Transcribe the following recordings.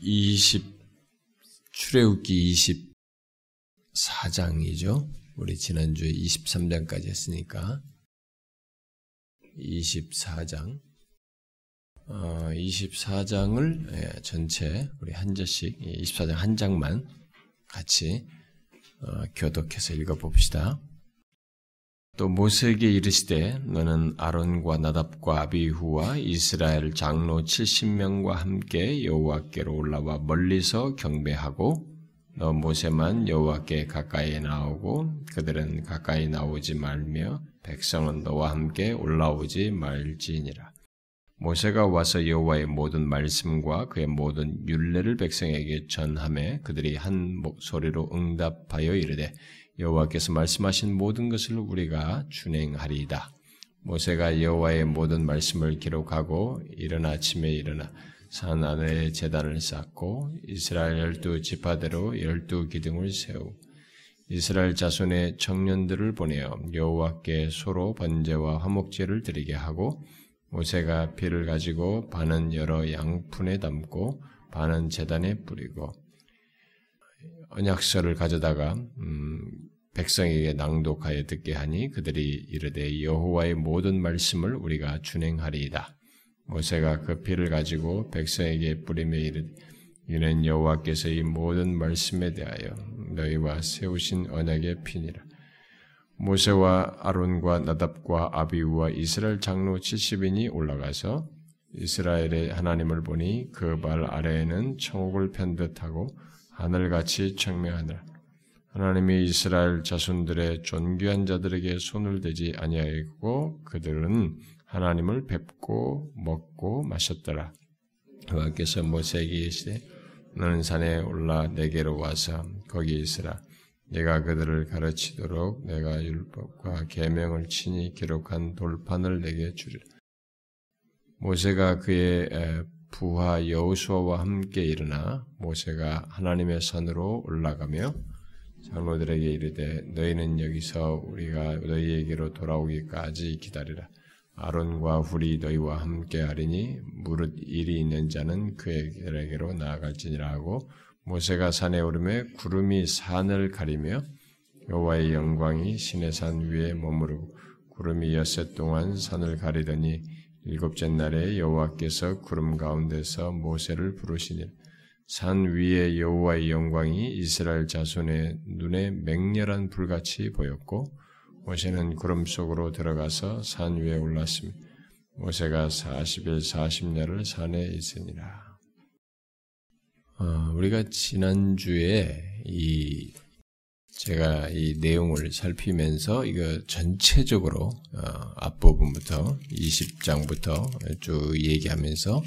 20 출애굽기 24장이죠. 우리 지난주에 23장까지 했으니까 24장 어, 24장을 예, 전체 우리 한 절씩 24장 한 장만 같이 어, 교독해서 읽어봅시다. 또 모세에게 이르시되 너는 아론과 나답과 아비후와 이스라엘 장로 70명과 함께 여호와께로 올라와 멀리서 경배하고 너 모세만 여호와께 가까이 나오고 그들은 가까이 나오지 말며 백성은 너와 함께 올라오지 말지니라. 모세가 와서 여호와의 모든 말씀과 그의 모든 율례를 백성에게 전함에 그들이 한 목소리로 응답하여 이르되 여호와께서 말씀하신 모든 것을 우리가 준행하리이다. 모세가 여호와의 모든 말씀을 기록하고 이른 아침에 일어나 산 안에 제단을 쌓고 이스라엘 열두 지파대로 열두 기둥을 세우 이스라엘 자손의 청년들을 보내어 여호와께 소로 번제와 화목제를 드리게 하고 모세가 피를 가지고 반은 여러 양푼에 담고 반은 제단에 뿌리고 언약서를 가져다가 음, 백성에게 낭독하여 듣게 하니 그들이 이르되 여호와의 모든 말씀을 우리가 준행하리이다. 모세가 그 피를 가지고 백성에게 뿌리며 이르되 이는 여호와께서 이 모든 말씀에 대하여 너희와 세우신 언약의 피니라. 모세와 아론과 나답과 아비우와 이스라엘 장로 70인이 올라가서 이스라엘의 하나님을 보니 그 발 아래에는 청옥을 편 듯하고 하늘같이 청명하더라. 하나님이 이스라엘 자손들의 존귀한 자들에게 손을 대지 아니하였고 그들은 하나님을 뵙고 먹고 마셨더라. 여호와께서 모세에게 이르시되 너는 산에 올라 내게로 와서 거기 있으라. 내가 그들을 가르치도록 내가 율법과 계명을 친히 기록한 돌판을 내게 주리라. 모세가 그의 부하 여호수아와 함께 일어나 모세가 하나님의 산으로 올라가며 장로들에게 이르되 너희는 여기서 우리가 너희에게로 돌아오기까지 기다리라. 아론과 훌이 너희와 함께 하리니 무릇 일이 있는 자는 그에게로 나아갈지니라 하고 모세가 산에 오르매 구름이 산을 가리며 여호와의 영광이 신의 산 위에 머무르고 구름이 엿새 동안 산을 가리더니 일곱째 날에 여호와께서 구름 가운데서 모세를 부르시니 산 위에 여호와의 영광이 이스라엘 자손의 눈에 맹렬한 불같이 보였고 모세는 구름 속으로 들어가서 산 위에 올랐으며 모세가 40일 40야를 산에 있으니라. 어, 우리가 지난주에 이 제가 이 내용을 살피면서 이거 전체적으로 어, 앞부분부터 20장부터 쭉 얘기하면서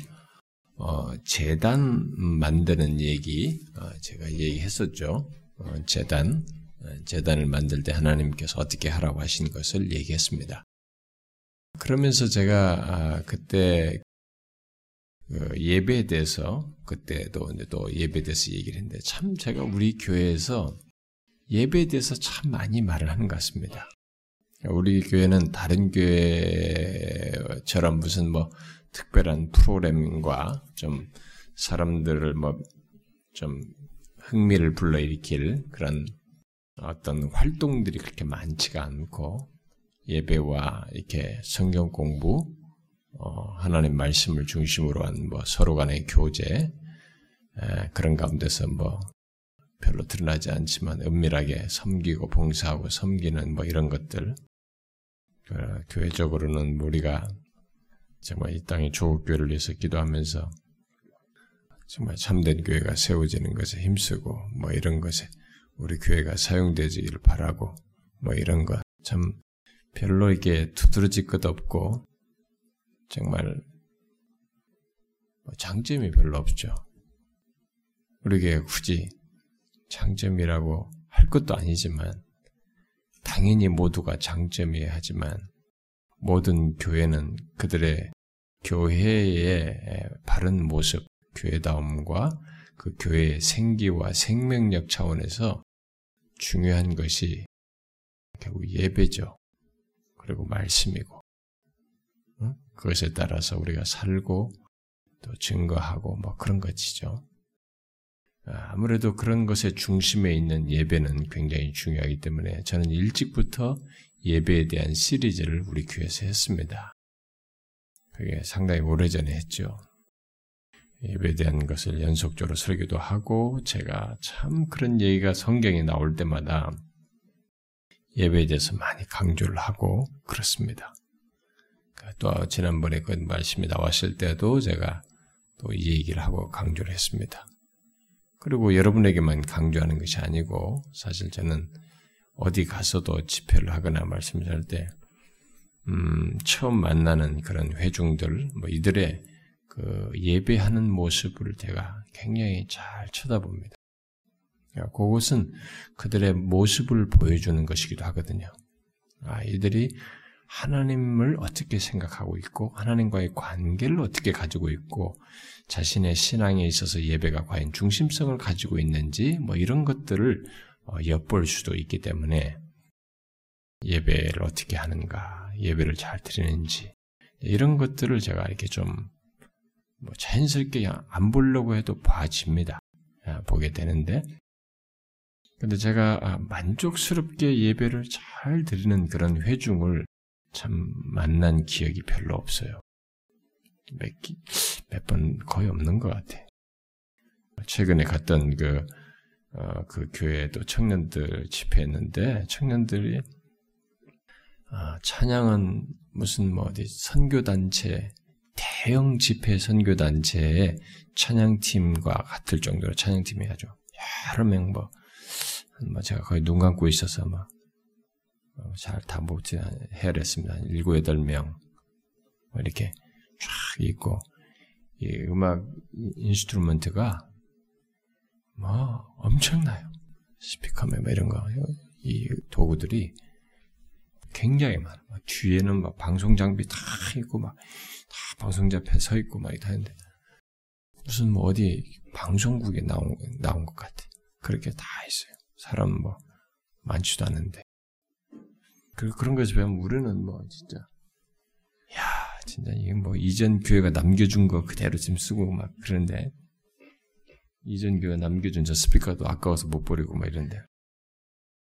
어, 재단 만드는 얘기 어, 제가 얘기했었죠. 어, 재단 어, 재단을 만들 때 하나님께서 어떻게 하라고 하신 것을 얘기했습니다. 그러면서 제가 아, 그때 그 예배에 대해서 그때도 또 예배에 대해서 얘기를 했는데 참 제가 우리 교회에서 예배에 대해서 참 많이 말을 하는 것 같습니다. 우리 교회는 다른 교회처럼 무슨 뭐 특별한 프로그램과 좀 사람들을 뭐 좀 흥미를 불러일으킬 그런 어떤 활동들이 그렇게 많지가 않고 예배와 이렇게 성경 공부, 어, 하나님 말씀을 중심으로 한 뭐 서로 간의 교제 에, 그런 가운데서 뭐 별로 드러나지 않지만 은밀하게 섬기고 봉사하고 섬기는 뭐 이런 것들 그, 교회적으로는 우리가 정말 이 땅의 조국 교회를 위해서 기도하면서 정말 참된 교회가 세워지는 것에 힘쓰고 뭐 이런 것에 우리 교회가 사용되지를 바라고 뭐 이런 것 참 별로 이게 두드러질 것 없고 정말 뭐 장점이 별로 없죠. 우리에게 굳이 장점이라고 할 것도 아니지만 당연히 모두가 장점이어야 하지만 모든 교회는 그들의 교회의 바른 모습, 교회다움과 그 교회의 생기와 생명력 차원에서 중요한 것이 결국 예배죠. 그리고 말씀이고 그것에 따라서 우리가 살고 또 증거하고 뭐 그런 것이죠. 아무래도 그런 것의 중심에 있는 예배는 굉장히 중요하기 때문에 저는 일찍부터 예배에 대한 시리즈를 우리 교회에서 했습니다. 그게 상당히 오래전에 했죠. 예배에 대한 것을 연속적으로 설교도 하고 제가 참 그런 얘기가 성경에 나올 때마다 예배에 대해서 많이 강조를 하고 그렇습니다. 또 지난번에 그 말씀이 나왔을 때도 제가 또 이 얘기를 하고 강조를 했습니다. 그리고 여러분에게만 강조하는 것이 아니고 사실 저는 어디 가서도 집회를 하거나 말씀을 할 때, 음, 처음 만나는 그런 회중들, 뭐 이들의 그 예배하는 모습을 제가 굉장히 잘 쳐다봅니다. 그것은 그들의 모습을 보여주는 것이기도 하거든요. 아, 이들이 하나님을 어떻게 생각하고 있고, 하나님과의 관계를 어떻게 가지고 있고, 자신의 신앙에 있어서 예배가 과연 중심성을 가지고 있는지, 뭐 이런 것들을 어, 엿볼 수도 있기 때문에 예배를 어떻게 하는가, 예배를 잘 드리는지, 이런 것들을 제가 이렇게 좀뭐 자연스럽게 안 보려고 해도 봐집니다. 아, 보게 되는데, 근데 제가 아, 만족스럽게 예배를 잘 드리는 그런 회중을 참 만난 기억이 별로 없어요. 몇번 거의 없는 것 같아. 최근에 갔던 그, 어, 그 교회도 청년들 집회했는데, 청년들이, 어, 찬양은 무슨 뭐 어디 선교단체, 대형 집회 선교단체의 찬양팀과 같을 정도로 찬양팀이 아주 여러 명 뭐, 뭐 제가 거의 눈 감고 있어서 막 어, 잘다 못지 헤아렸습니다. 일곱 여덟 명뭐 이렇게 쫙 있고 이 음악 instrument가 뭐 엄청나요. 스피커며 뭐 이런 거 이 도구들이 굉장히 많아. 뒤에는 막 방송 장비 다 있고 막 다 방송자 앞에 서 있고 막 이다 하는데 무슨 뭐 어디 방송국에 나온 나온 것 같아. 그렇게 다 있어요. 사람 뭐 많지도 않은데 그, 그런 것을 보면 우리는 뭐 진짜 야 진짜 이게 뭐 이전 교회가 남겨준 거 그대로 지금 쓰고 막 그런데 이전 교회가 남겨준 저 스피커도 아까워서 못 버리고 막 이런데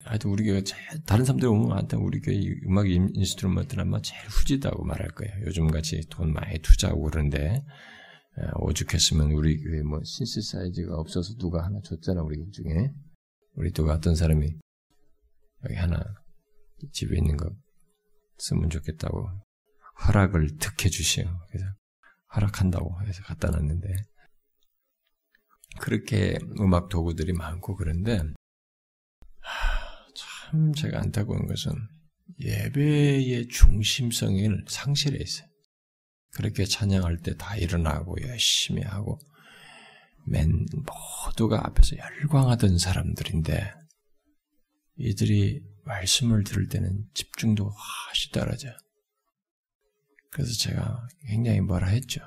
하여튼 우리 교회 다른 사람들 오면 한테 우리 교회 음악 instrument는 아마 제일 후지다고 말할 거예요. 요즘 같이 돈 많이 투자하고 그런데 오죽했으면 우리 교회 뭐 신시사이저가 없어서 누가 하나 줬잖아 우리 중에 우리 또 어떤 사람이 여기 하나 집에 있는 거 쓰면 좋겠다고 허락을 득해 주시오. 그래서 허락한다고 해서 갖다 놨는데 그렇게 음악 도구들이 많고 그런데 참 제가 안타까운 것은 예배의 중심성을 상실해 있어요. 그렇게 찬양할 때 다 일어나고 열심히 하고 맨 모두가 앞에서 열광하던 사람들인데 이들이 말씀을 들을 때는 집중도 확실히 떨어져. 그래서 제가 굉장히 뭐라 했죠.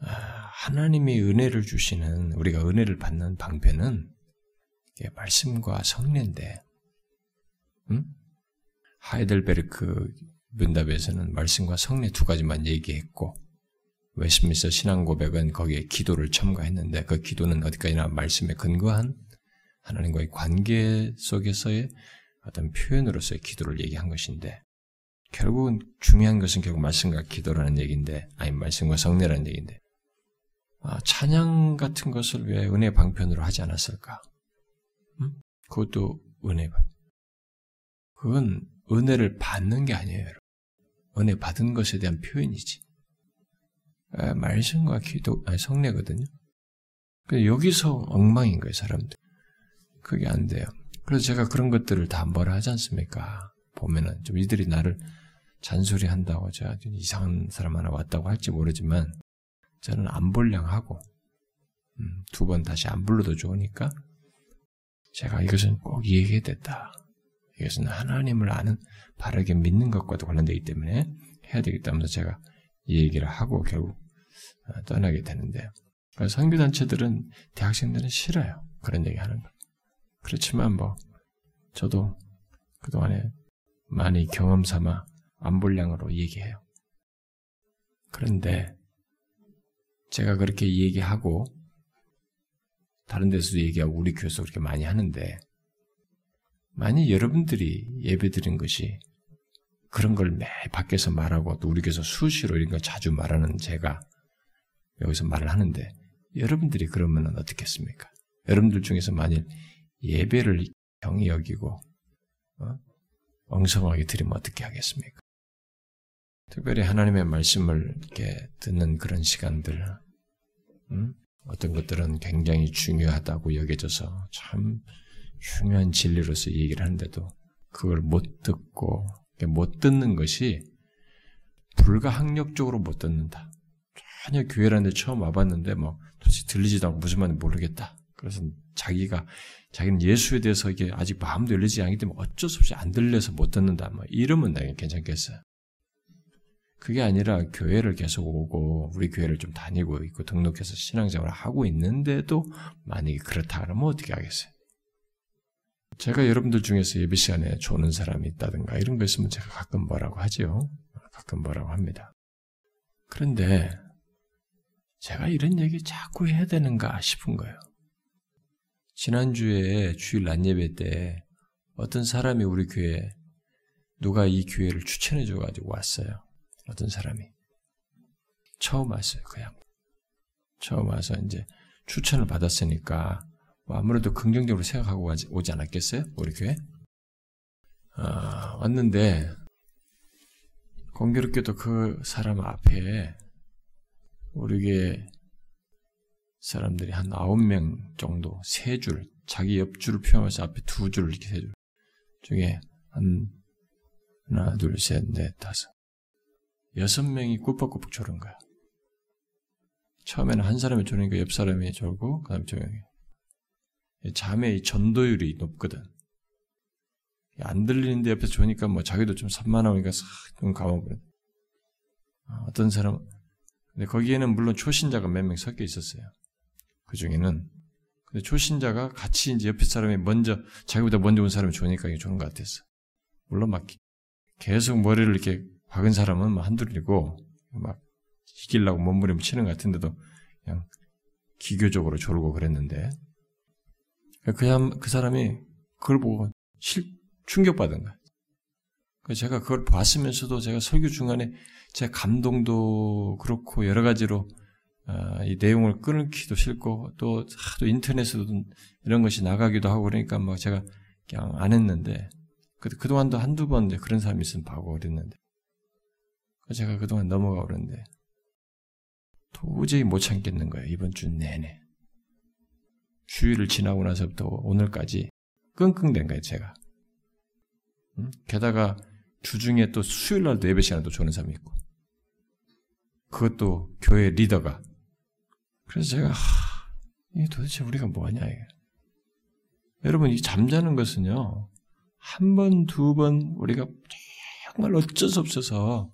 아, 하나님이 은혜를 주시는 우리가 은혜를 받는 방편은 말씀과 성례인데, 음? 하이델베르크 문답에서는 말씀과 성례 두 가지만 얘기했고, 웨스민스 신앙고백은 거기에 기도를 첨가했는데 그 기도는 어디까지나 말씀에 근거한 하나님과의 관계 속에서의 어떤 표현으로서의 기도를 얘기한 것인데 결국은 중요한 것은 결국 말씀과 기도라는 얘기인데 아니 말씀과 성례라는 얘기인데 아, 찬양 같은 것을 왜 은혜 방편으로 하지 않았을까? 음? 그것도 은혜 방. 그건 은혜를 받는 게 아니에요. 여러분. 은혜 받은 것에 대한 표현이지. 아, 말씀과 기도, 아니 성례거든요. 여기서 엉망인 거예요, 사람들. 그게 안 돼요. 그래서 제가 그런 것들을 다 뭐라 하지 않습니까? 보면은 좀 이들이 나를 잔소리 한다고 제가 이상한 사람 하나 왔다고 할지 모르지만 저는 안 볼량하고 음, 두번 다시 안 불러도 좋으니까 제가 이것은 꼭 얘기해야 됐다. 이것은 하나님을 아는 바르게 믿는 것과도 관련되기 때문에 해야 되겠다 면서 제가 이 얘기를 하고 결국 어, 떠나게 되는데 선교 단체들은 대학생들은 싫어요. 그런 얘기 하는 거. 그렇지만 뭐 저도 그 동안에 많이 경험 삼아 안볼량으로 얘기해요. 그런데 제가 그렇게 얘기하고 다른 데서도 얘기하고 우리 교회에서 그렇게 많이 하는데 만약 여러분들이 예배 드린 것이 그런 걸 매 밖에서 말하고 또 우리 교회에서 수시로 이런 걸 자주 말하는 제가 여기서 말을 하는데 여러분들이 그러면 어떻겠습니까? 여러분들 중에서 만일 예배를 경히 여기고 어? 엉성하게 드리면 어떻게 하겠습니까? 특별히 하나님의 말씀을 이렇게 듣는 그런 시간들, 음? 어떤 것들은 굉장히 중요하다고 여겨져서 참 중요한 진리로서 얘기를 하는데도 그걸 못 듣고 못 듣는 것이 불가항력적으로 못 듣는다. 전혀 교회라는 데 처음 와봤는데 뭐 도대체 들리지도 않고 무슨 말인지 모르겠다. 그래서 자기가 자기는 예수에 대해서 이게 아직 마음도 열리지 않기 때문에 어쩔 수 없이 안 들려서 못 듣는다. 뭐 이러면 나게 괜찮겠어요. 그게 아니라 교회를 계속 오고 우리 교회를 좀 다니고 있고 등록해서 신앙생활을 하고 있는데도 만약에 그렇다 그러면 어떻게 하겠어요? 제가 여러분들 중에서 예배 시간에 조는 사람이 있다든가 이런 거 있으면 제가 가끔 뭐라고 하지요. 가끔 뭐라고 합니다. 그런데 제가 이런 얘기 자꾸 해야 되는가 싶은 거예요. 지난주에 주일 낮 예배 때 어떤 사람이 우리 교회 누가 이 교회를 추천해 줘가지고 왔어요. 어떤 사람이 처음 왔어요. 그냥 처음 와서 이제 추천을 받았으니까 뭐 아무래도 긍정적으로 생각하고 오지 않았겠어요? 우리 교회? 아, 왔는데 공교롭게도 그 사람 앞에 우리 교회 사람들이 한 아홉 명 정도 세 줄, 자기 옆줄을 포함해서 앞에 두 줄 이렇게 세 줄. 중에 한 하나, 둘, 셋, 넷, 다섯. 여섯 명이 꾸벅꾸벅 졸은 거야. 처음에는 한 사람이 졸으니까 옆 사람이 졸고, 그 다음에 조용히. 잠의 전도율이 높거든. 안 들리는데 옆에서 조니까 뭐 자기도 좀 산만하니까 싹좀 감아버려. 아, 어떤 사람, 근데 거기에는 물론 초신자가 몇 명 섞여 있었어요. 그 중에는. 근데 초신자가 같이 이제 옆에 사람이 먼저, 자기보다 먼저 온 사람이 좋으니까 이게 좋은 것 같았어. 물론 막 계속 머리를 이렇게 박은 사람은 뭐 한둘이고, 막 이기려고 몸부림 치는 것 같은데도 그냥 기교적으로 졸고 그랬는데, 그냥 그 사람이 그걸 보고 실, 충격받은 거야. 제가 그걸 봤으면서도 제가 설교 중간에 제 감동도 그렇고 여러 가지로 아, 이 내용을 끊기도 싫고 또 하도 인터넷에도 이런 것이 나가기도 하고 그러니까 막 제가 그냥 안 했는데 그동안도 한두 번 그런 사람이 있으면 봐고 그랬는데 제가 그동안 넘어가 그랬는데 도저히 못 참겠는 거예요. 이번 주 내내. 주일을 지나고 나서부터 오늘까지 끙끙댄 거예요, 제가. 게다가 주중에 또 수요일 날도 예배 시간에 또 조는 사람이 있고. 그것도 교회 리더가. 그래서 제가, 하, 이게 도대체 우리가 뭐하냐, 이게. 여러분, 이 잠자는 것은요, 한 번, 두 번, 우리가 정말 어쩔 수 없어서,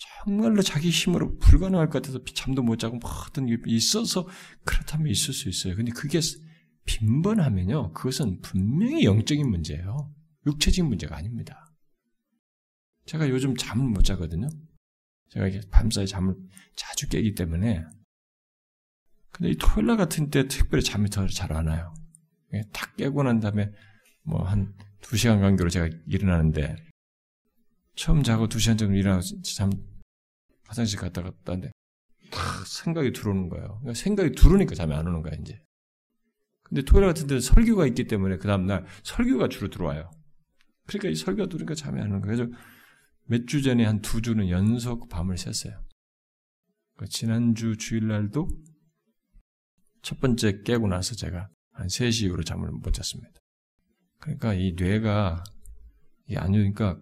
정말로 자기 힘으로 불가능할 것 같아서 잠도 못 자고 뭐든 있어서 그렇다면 있을 수 있어요. 근데 그게 빈번하면요, 그것은 분명히 영적인 문제예요. 육체적인 문제가 아닙니다. 제가 요즘 잠을 못 자거든요. 제가 밤사이 잠을 자주 깨기 때문에. 근데 이 토요일 날 같은 때 특별히 잠이 더 잘 안 와요. 탁 깨고 난 다음에 뭐 한 두 시간 간격으로 제가 일어나는데 처음 자고 두 시간 정도 일어나서 잠 화장실 갔다 갔다 하는데 생각이 들어오는 거예요. 그러니까 생각이 들어오니까 잠이 안 오는 거야 이제. 근데 토요일 같은 데는 설교가 있기 때문에 그 다음날 설교가 주로 들어와요. 그러니까 이 설교가 들으니까 잠이 안 오는 거예요. 그래서 몇 주 전에 한 두 주는 연속 밤을 샜어요. 그러니까 지난주 주일날도 첫 번째 깨고 나서 제가 한 3시 이후로 잠을 못 잤습니다. 그러니까 이 뇌가 안 좋으니까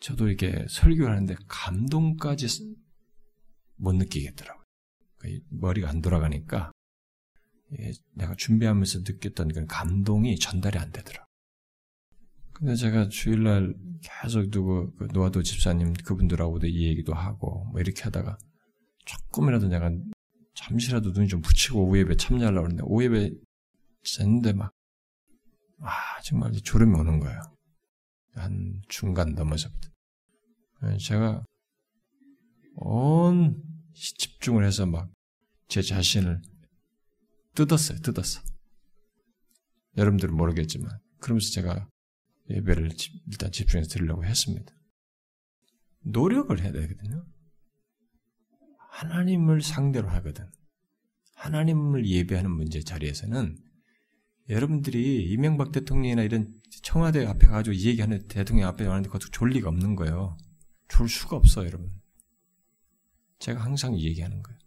저도 이렇게 설교를 하는데 감동까지 못 느끼겠더라고요. 그러니까 머리가 안 돌아가니까 내가 준비하면서 느꼈던 그런 감동이 전달이 안 되더라고요. 근데 제가 주일날 계속 누구, 그 노아도 집사님 그분들하고도 이 얘기도 하고, 뭐 이렇게 하다가 조금이라도 내가 잠시라도 눈이 좀 붙이고 오예배 참여하려고 했는데, 오예배 잤는데 막, 아, 정말 졸음이 오는 거예요. 한 중간 넘어서부터. 제가 온 집중을 해서 막 제 자신을 뜯었어요. 뜯었어. 여러분들은 모르겠지만 그러면서 제가 예배를 일단 집중해서 드리려고 했습니다. 노력을 해야 되거든요. 하나님을 상대로 하거든. 하나님을 예배하는 문제 자리에서는 여러분들이 이명박 대통령이나 이런 청와대 앞에 가지고 얘기하는 대통령 앞에 가는데 그것도 졸 리가 없는 거예요. 졸 수가 없어, 여러분. 제가 항상 얘기하는 거예요.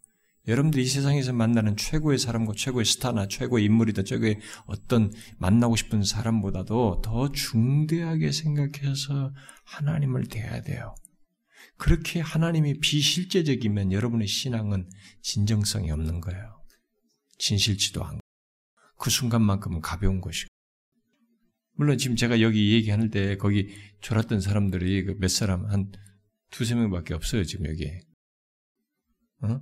여러분들이 이 세상에서 만나는 최고의 사람과 최고의 스타나 최고의 인물이든 최고의 어떤 만나고 싶은 사람보다도 더 중대하게 생각해서 하나님을 대해야 돼요. 그렇게 하나님이 비실제적이면 여러분의 신앙은 진정성이 없는 거예요. 진실치도 않고. 그 순간만큼은 가벼운 것이고. 물론 지금 제가 여기 얘기하는 데 거기 졸았던 사람들이 그 몇 사람 한 두세 명밖에 없어요, 지금 여기에. 어?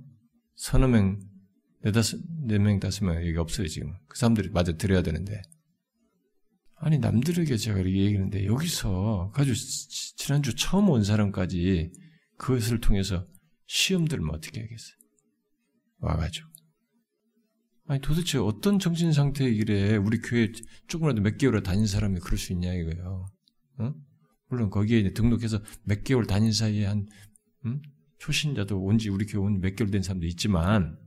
서너 명, 네다섯, 네 명, 다섯 명 여기 없어요, 지금. 그 사람들이 마저 드려야 되는데. 아니, 남들에게 제가 이렇게 얘기하는데, 여기서, 가지고, 지난주 처음 온 사람까지 그것을 통해서 시험 들면 어떻게 하겠어요? 와가지고. 아니, 도대체 어떤 정신 상태이길래 우리 교회 조금이라도 몇 개월 다닌 사람이 그럴 수 있냐, 이거예요. 어? 물론 거기에 등록해서 몇 개월 다닌 사이에 한, 음? 초신자도 온지 우리 교회 온 몇 개월 된 사람도 있지만,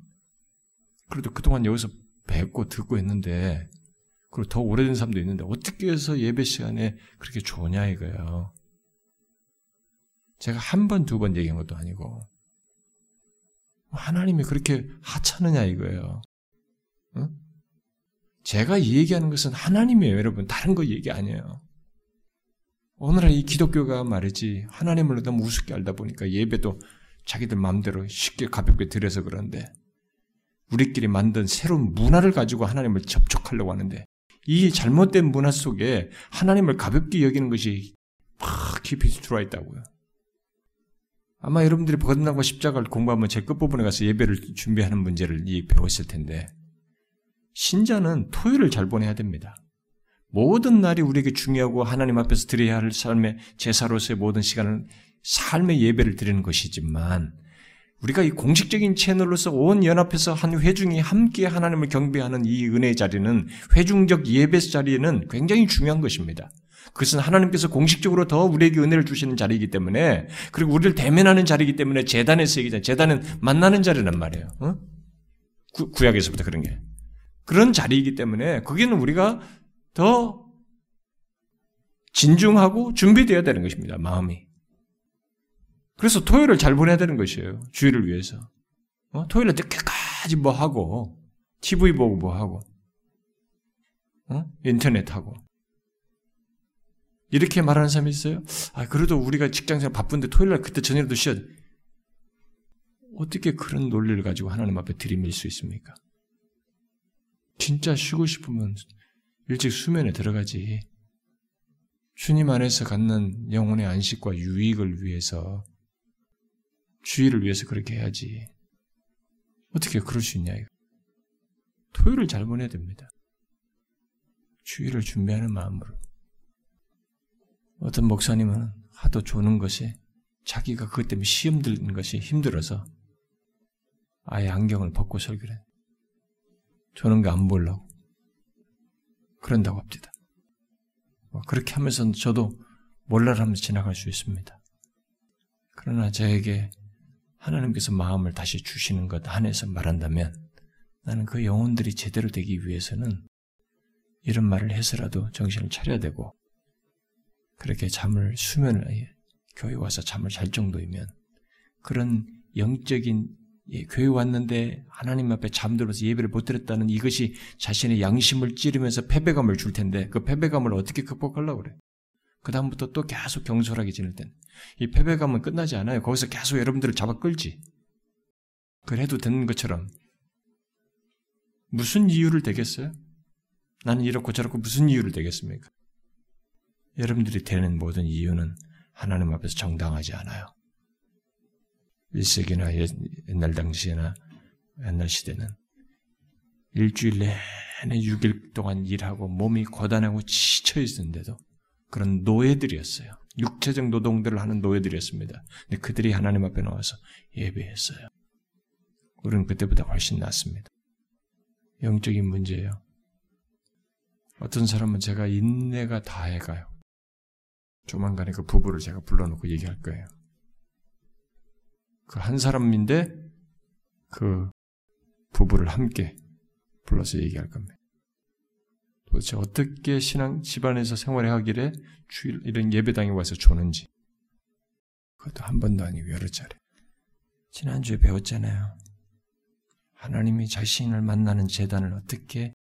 그래도 그동안 여기서 뵙고 듣고 했는데, 그리고 더 오래된 사람도 있는데, 어떻게 해서 예배 시간에 그렇게 좋냐 이거예요. 제가 한 번, 두 번 얘기한 것도 아니고, 하나님이 그렇게 하찮으냐 이거예요. 응? 제가 얘기하는 것은 하나님이에요, 여러분. 다른 거 얘기 아니에요. 오늘날 이 기독교가 말이지, 하나님을 너무 우습게 알다 보니까 예배도 자기들 마음대로 쉽게 가볍게 들여서 그러는데 우리끼리 만든 새로운 문화를 가지고 하나님을 접촉하려고 하는데 이 잘못된 문화 속에 하나님을 가볍게 여기는 것이 막 깊이 들어와 있다고요. 아마 여러분들이 거듭나고 십자가를 공부하면 제 끝부분에 가서 예배를 준비하는 문제를 배웠을 텐데 신자는 토요일을 잘 보내야 됩니다. 모든 날이 우리에게 중요하고 하나님 앞에서 드려야 할 삶의 제사로서의 모든 시간을 삶의 예배를 드리는 것이지만 우리가 이 공식적인 채널로서 온 연합해서 한 회중이 함께 하나님을 경배하는 이 은혜의 자리는 회중적 예배 자리에는 굉장히 중요한 것입니다. 그것은 하나님께서 공식적으로 더 우리에게 은혜를 주시는 자리이기 때문에 그리고 우리를 대면하는 자리이기 때문에 재단에서 얘기잖아요. 재단은 만나는 자리란 말이에요. 어? 구, 구약에서부터 그런 게. 그런 자리이기 때문에 거기는 우리가 더 진중하고 준비되어야 되는 것입니다. 마음이. 그래서 토요일을 잘 보내야 되는 것이에요. 주일을 위해서. 어? 토요일에 늦게까지 뭐 하고, TV 보고 뭐 하고, 어? 인터넷 하고. 이렇게 말하는 사람이 있어요? 아, 그래도 우리가 직장생활 바쁜데 토요일날 그때 저녁에도 쉬어. 어떻게 그런 논리를 가지고 하나님 앞에 들이밀 수 있습니까? 진짜 쉬고 싶으면 일찍 수면에 들어가지. 주님 안에서 갖는 영혼의 안식과 유익을 위해서 주의를 위해서 그렇게 해야지. 어떻게 그럴 수 있냐, 이거. 토요일을 잘 보내야 됩니다. 주의를 준비하는 마음으로. 어떤 목사님은 하도 조는 것이 자기가 그것 때문에 시험 들는 것이 힘들어서 아예 안경을 벗고 설교를 해. 조는 거 안 보려고. 그런다고 합니다. 뭐 그렇게 하면서 저도 몰라라면서 지나갈 수 있습니다. 그러나 저에게 하나님께서 마음을 다시 주시는 것 안에서 말한다면 나는 그 영혼들이 제대로 되기 위해서는 이런 말을 해서라도 정신을 차려야 되고 그렇게 잠을 수면을 교회 와서 잠을 잘 정도이면 그런 영적인 예, 교회 왔는데 하나님 앞에 잠들어서 예배를 못 드렸다는 이것이 자신의 양심을 찌르면서 패배감을 줄 텐데 그 패배감을 어떻게 극복하려고 그래? 그 다음부터 또 계속 경솔하게 지낼 땐. 이 패배감은 끝나지 않아요. 거기서 계속 여러분들을 잡아 끌지. 그래도 되는 것처럼. 무슨 이유를 되겠어요? 나는 이렇고 저렇고 무슨 이유를 되겠습니까? 여러분들이 되는 모든 이유는 하나님 앞에서 정당하지 않아요. 1세기나 옛날 당시에나 옛날 시대는 일주일 내내 6일 동안 일하고 몸이 고단하고 지쳐 있었는데도 그런 노예들이었어요. 육체적 노동들을 하는 노예들이었습니다. 근데 그들이 하나님 앞에 나와서 예배했어요. 우리는 그때보다 훨씬 낫습니다. 영적인 문제예요. 어떤 사람은 제가 인내가 다 해가요. 조만간에 그 부부를 제가 불러놓고 얘기할 거예요. 그 한 사람인데 그 부부를 함께 불러서 얘기할 겁니다. 도대체 어떻게 신앙 집안에서 생활을 하길래 주일 이런 예배당에 와서 조는지 그것도 한 번도 아니고 여러 차례. 지난주에 배웠잖아요. 하나님이 자신을 만나는 재단을 어떻게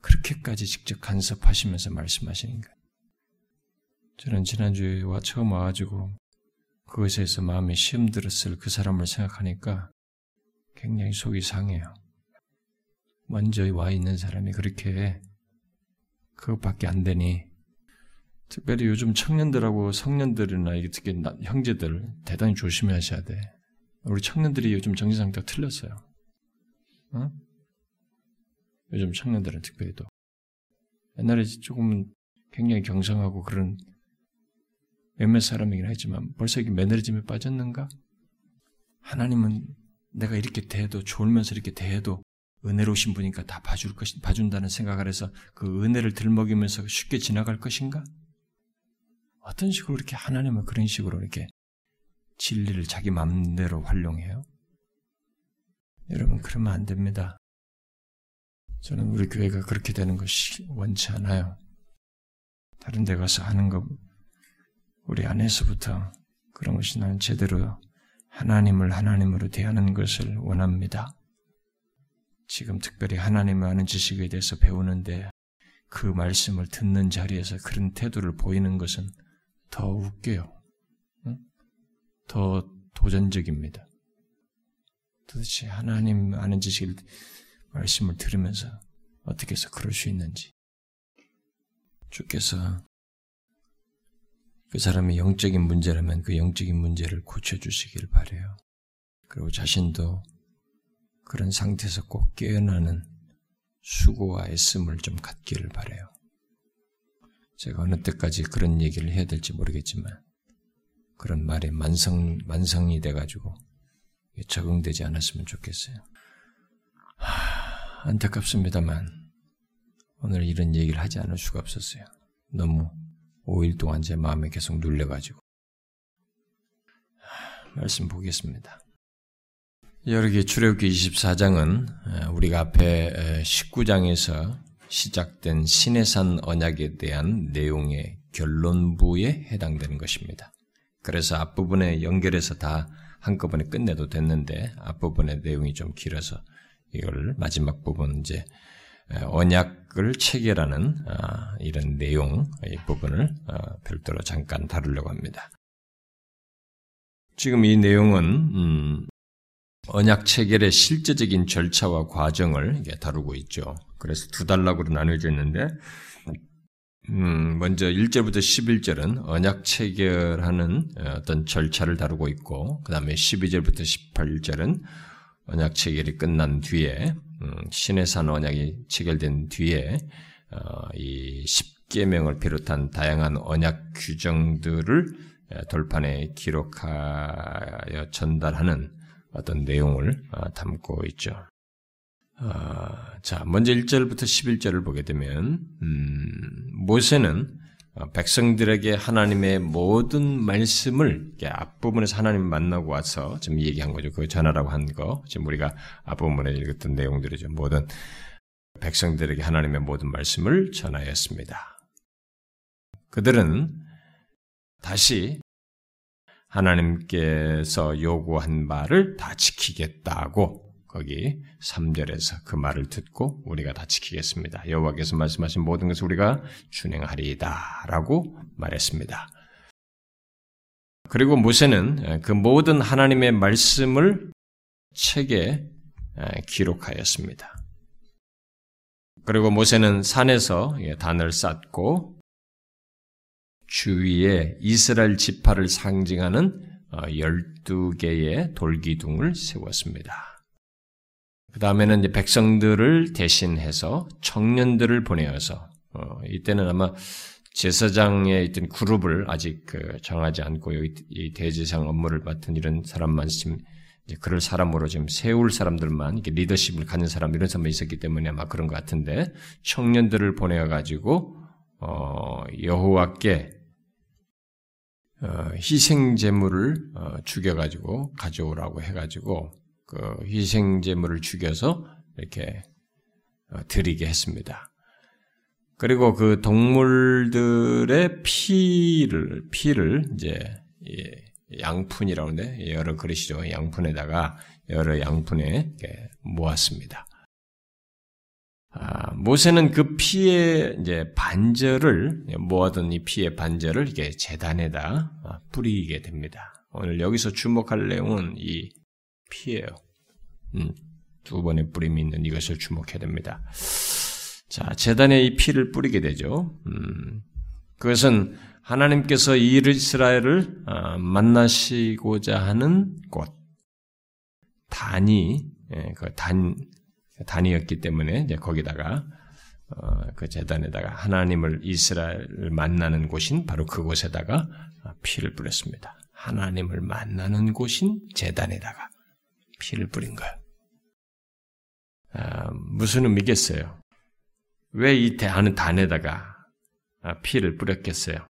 그렇게까지 직접 간섭하시면서 말씀하시는가. 저는 지난주에 와 처음 와가지고 그것에서 마음에 시험 들었을 그 사람을 생각하니까 굉장히 속이 상해요. 먼저 와 있는 사람이 그렇게 그것밖에 안 되니 특별히 요즘 청년들하고 성년들이나 특히 형제들 대단히 조심하셔야 돼. 우리 청년들이 요즘 정신 상태가 틀렸어요. 어? 요즘 청년들은 특별히 또 옛날에 조금 굉장히 경성하고 그런 몇몇 사람이긴 하지만 벌써 이게 매너리즘에 빠졌는가? 하나님은 내가 이렇게 대해도 졸면서 이렇게 대해도 은혜로우신 분이니까 다 봐줄 것, 봐준다는 생각을 해서 그 은혜를 들먹이면서 쉽게 지나갈 것인가? 어떤 식으로 이렇게 하나님은 그런 식으로 이렇게 진리를 자기 마음대로 활용해요? 여러분, 그러면 안 됩니다. 저는 우리 교회가 그렇게 되는 것이 원치 않아요. 다른 데 가서 하는 것, 우리 안에서부터 그런 것이 나는 제대로 하나님을 하나님으로 대하는 것을 원합니다. 지금 특별히 하나님을 아는 지식에 대해서 배우는데 그 말씀을 듣는 자리에서 그런 태도를 보이는 것은 더 웃겨요. 더 도전적입니다. 도대체 하나님 아는 지식을 말씀을 들으면서 어떻게 해서 그럴 수 있는지 주께서 그 사람의 영적인 문제라면 그 영적인 문제를 고쳐주시길 바래요. 그리고 자신도 그런 상태에서 꼭 깨어나는 수고와 애씀을 좀 갖기를 바래요. 제가 어느 때까지 그런 얘기를 해야 될지 모르겠지만 그런 말에 만성 만성이 돼가지고 적응되지 않았으면 좋겠어요. 하, 안타깝습니다만 오늘 이런 얘기를 하지 않을 수가 없었어요. 너무 5일 동안 제 마음에 계속 눌려가지고 하, 말씀 보겠습니다. 여기 출애굽기 24장은 우리가 앞에 19장에서 시작된 신해산 언약에 대한 내용의 결론부에 해당되는 것입니다. 그래서 앞부분에 연결해서 다 한꺼번에 끝내도 됐는데 앞부분의 내용이 좀 길어서 이걸 마지막 부분 이제 언약을 체결하는 아, 이런 내용 이 부분을 어, 별도로 잠깐 다루려고 합니다. 지금 이 내용은 음, 언약 체결의 실제적인 절차와 과정을 다루고 있죠. 그래서 두 단락으로 나눠져 있는데, 음, 먼저 1절부터 11절은 언약 체결하는 어떤 절차를 다루고 있고, 그 다음에 12절부터 18절은 언약 체결이 끝난 뒤에, 음, 신의 산 언약이 체결된 뒤에, 어, 이 10계명을 비롯한 다양한 언약 규정들을 돌판에 기록하여 전달하는 어떤 내용을 어, 담고 있죠. 어, 자, 먼저 1절부터 11절을 보게 되면, 음, 모세는 어, 백성들에게 하나님의 모든 말씀을 앞부분에서 하나님 만나고 와서 지금 얘기한 거죠. 그 전하라고 한 거. 지금 우리가 앞부분에 읽었던 내용들이죠. 모든 백성들에게 하나님의 모든 말씀을 전하였습니다. 그들은 다시 하나님께서 요구한 말을 다 지키겠다고 거기 3절에서 그 말을 듣고 우리가 다 지키겠습니다. 여호와께서 말씀하신 모든 것을 우리가 준행하리이다라고 말했습니다. 그리고 모세는 그 모든 하나님의 말씀을 책에 기록하였습니다. 그리고 모세는 산에서 단을 쌓고 주위에 이스라엘 지파를 상징하는 12개의 어, 돌기둥을 세웠습니다. 그 다음에는 백성들을 대신해서 청년들을 보내어서 어, 이때는 아마 제사장의 있던 그룹을 아직 그 정하지 않고 이 대제사장 업무를 맡은 이런 사람만 지금 그럴 사람으로 지금 세울 사람들만 이렇게 리더십을 갖는 사람 이런 사람이 있었기 때문에 아마 그런 것 같은데 청년들을 보내어 가지고 어, 여호와께 어, 희생 제물을 어, 죽여 가지고 가져오라고 해 가지고 그 희생 제물을 죽여서 이렇게 어, 드리게 했습니다. 그리고 그 동물들의 피를 피를 이제 양푼이라고 하는데 여러 그릇이죠. 양푼에다가 여러 양푼에 모았습니다. 아, 모세는 그 피의 이제 반절을 모아둔 이 피의 반절을 이게 재단에다 아, 뿌리게 됩니다. 오늘 여기서 주목할 내용은 이 피예요. 음, 두 번의 뿌림이 있는 이것을 주목해야 됩니다. 자, 재단에 이 피를 뿌리게 되죠. 음, 그것은 하나님께서 이스라엘을 아, 만나시고자 하는 곳, 단이, 예, 그 단, 단이었기 때문에 이제 거기다가 어, 그 재단에다가 하나님을 이스라엘을 만나는 곳인 바로 그곳에다가 피를 뿌렸습니다. 하나님을 만나는 곳인 재단에다가 피를 뿌린 거예요. 아, 무슨 의미겠어요? 왜 이 대하는 단에다가 피를 뿌렸겠어요?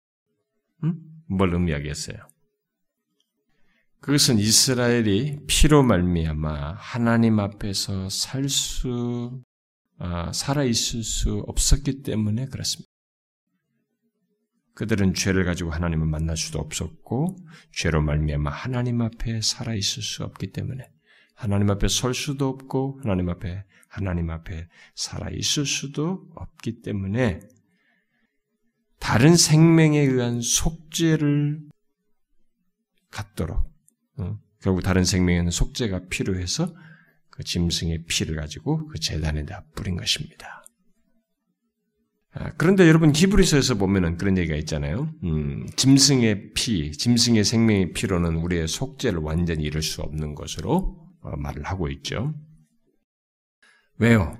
음? 뭘 의미하겠어요? 그것은 이스라엘이 피로 말미암아 하나님 앞에서 살 수 아, 살아 있을 수 없었기 때문에 그렇습니다. 그들은 죄를 가지고 하나님을 만날 수도 없었고 죄로 말미암아 하나님 앞에 살아 있을 수 없기 때문에 하나님 앞에 설 수도 없고 하나님 앞에 하나님 앞에 살아 있을 수도 없기 때문에 다른 생명에 의한 속죄를 갖도록 어? 결국 다른 생명에는 속죄가 필요해서 그 짐승의 피를 가지고 그 재단에다 뿌린 것입니다. 아, 그런데 여러분 히브리서에서 보면은 그런 얘기가 있잖아요. 음, 짐승의 피, 짐승의 생명의 피로는 우리의 속죄를 완전히 이룰 수 없는 것으로 어, 말을 하고 있죠. 왜요?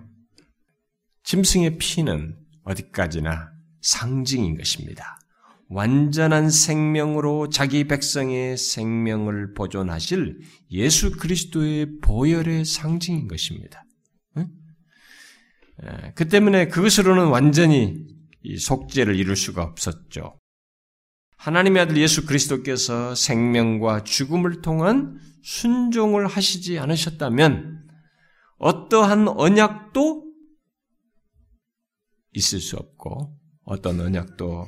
짐승의 피는 어디까지나 상징인 것입니다. 완전한 생명으로 자기 백성의 생명을 보존하실 예수 그리스도의 보혈의 상징인 것입니다. 그 때문에 그것으로는 완전히 이 속죄를 이룰 수가 없었죠. 하나님의 아들 예수 그리스도께서 생명과 죽음을 통한 순종을 하시지 않으셨다면 어떠한 언약도 있을 수 없고 어떤 언약도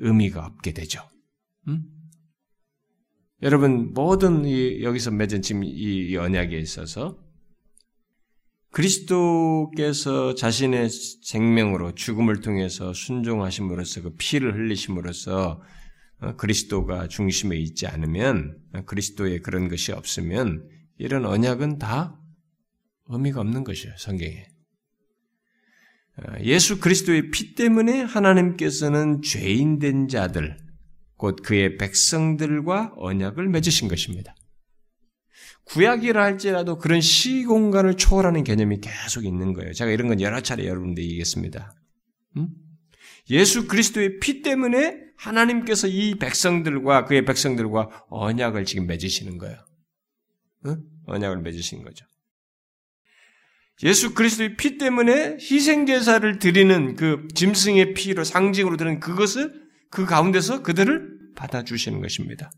의미가 없게 되죠. 음? 여러분 모든 이, 여기서 맺은 지금 이 언약에 있어서 그리스도께서 자신의 생명으로 죽음을 통해서 순종하심으로써 그 피를 흘리심으로써 어, 그리스도가 중심에 있지 않으면 어, 그리스도의 그런 것이 없으면 이런 언약은 다 의미가 없는 것이에요 성경에. 어, 예수 그리스도의 피 때문에 하나님께서는 죄인 된 자들, 곧 그의 백성들과 언약을 맺으신 것입니다. 구약이라 할지라도 그런 시공간을 초월하는 개념이 계속 있는 거예요. 제가 이런 건 여러 차례 여러분들 얘기했습니다. 음? 예수 그리스도의 피 때문에 하나님께서 이 백성들과 그의 백성들과 언약을 지금 맺으시는 거예요. 응? 언약을 맺으신 거죠. 예수 그리스도의 피 때문에 희생 제사를 드리는 그 짐승의 피로 상징으로 드는 그것을 그 가운데서 그들을 받아 주시는 것입니다.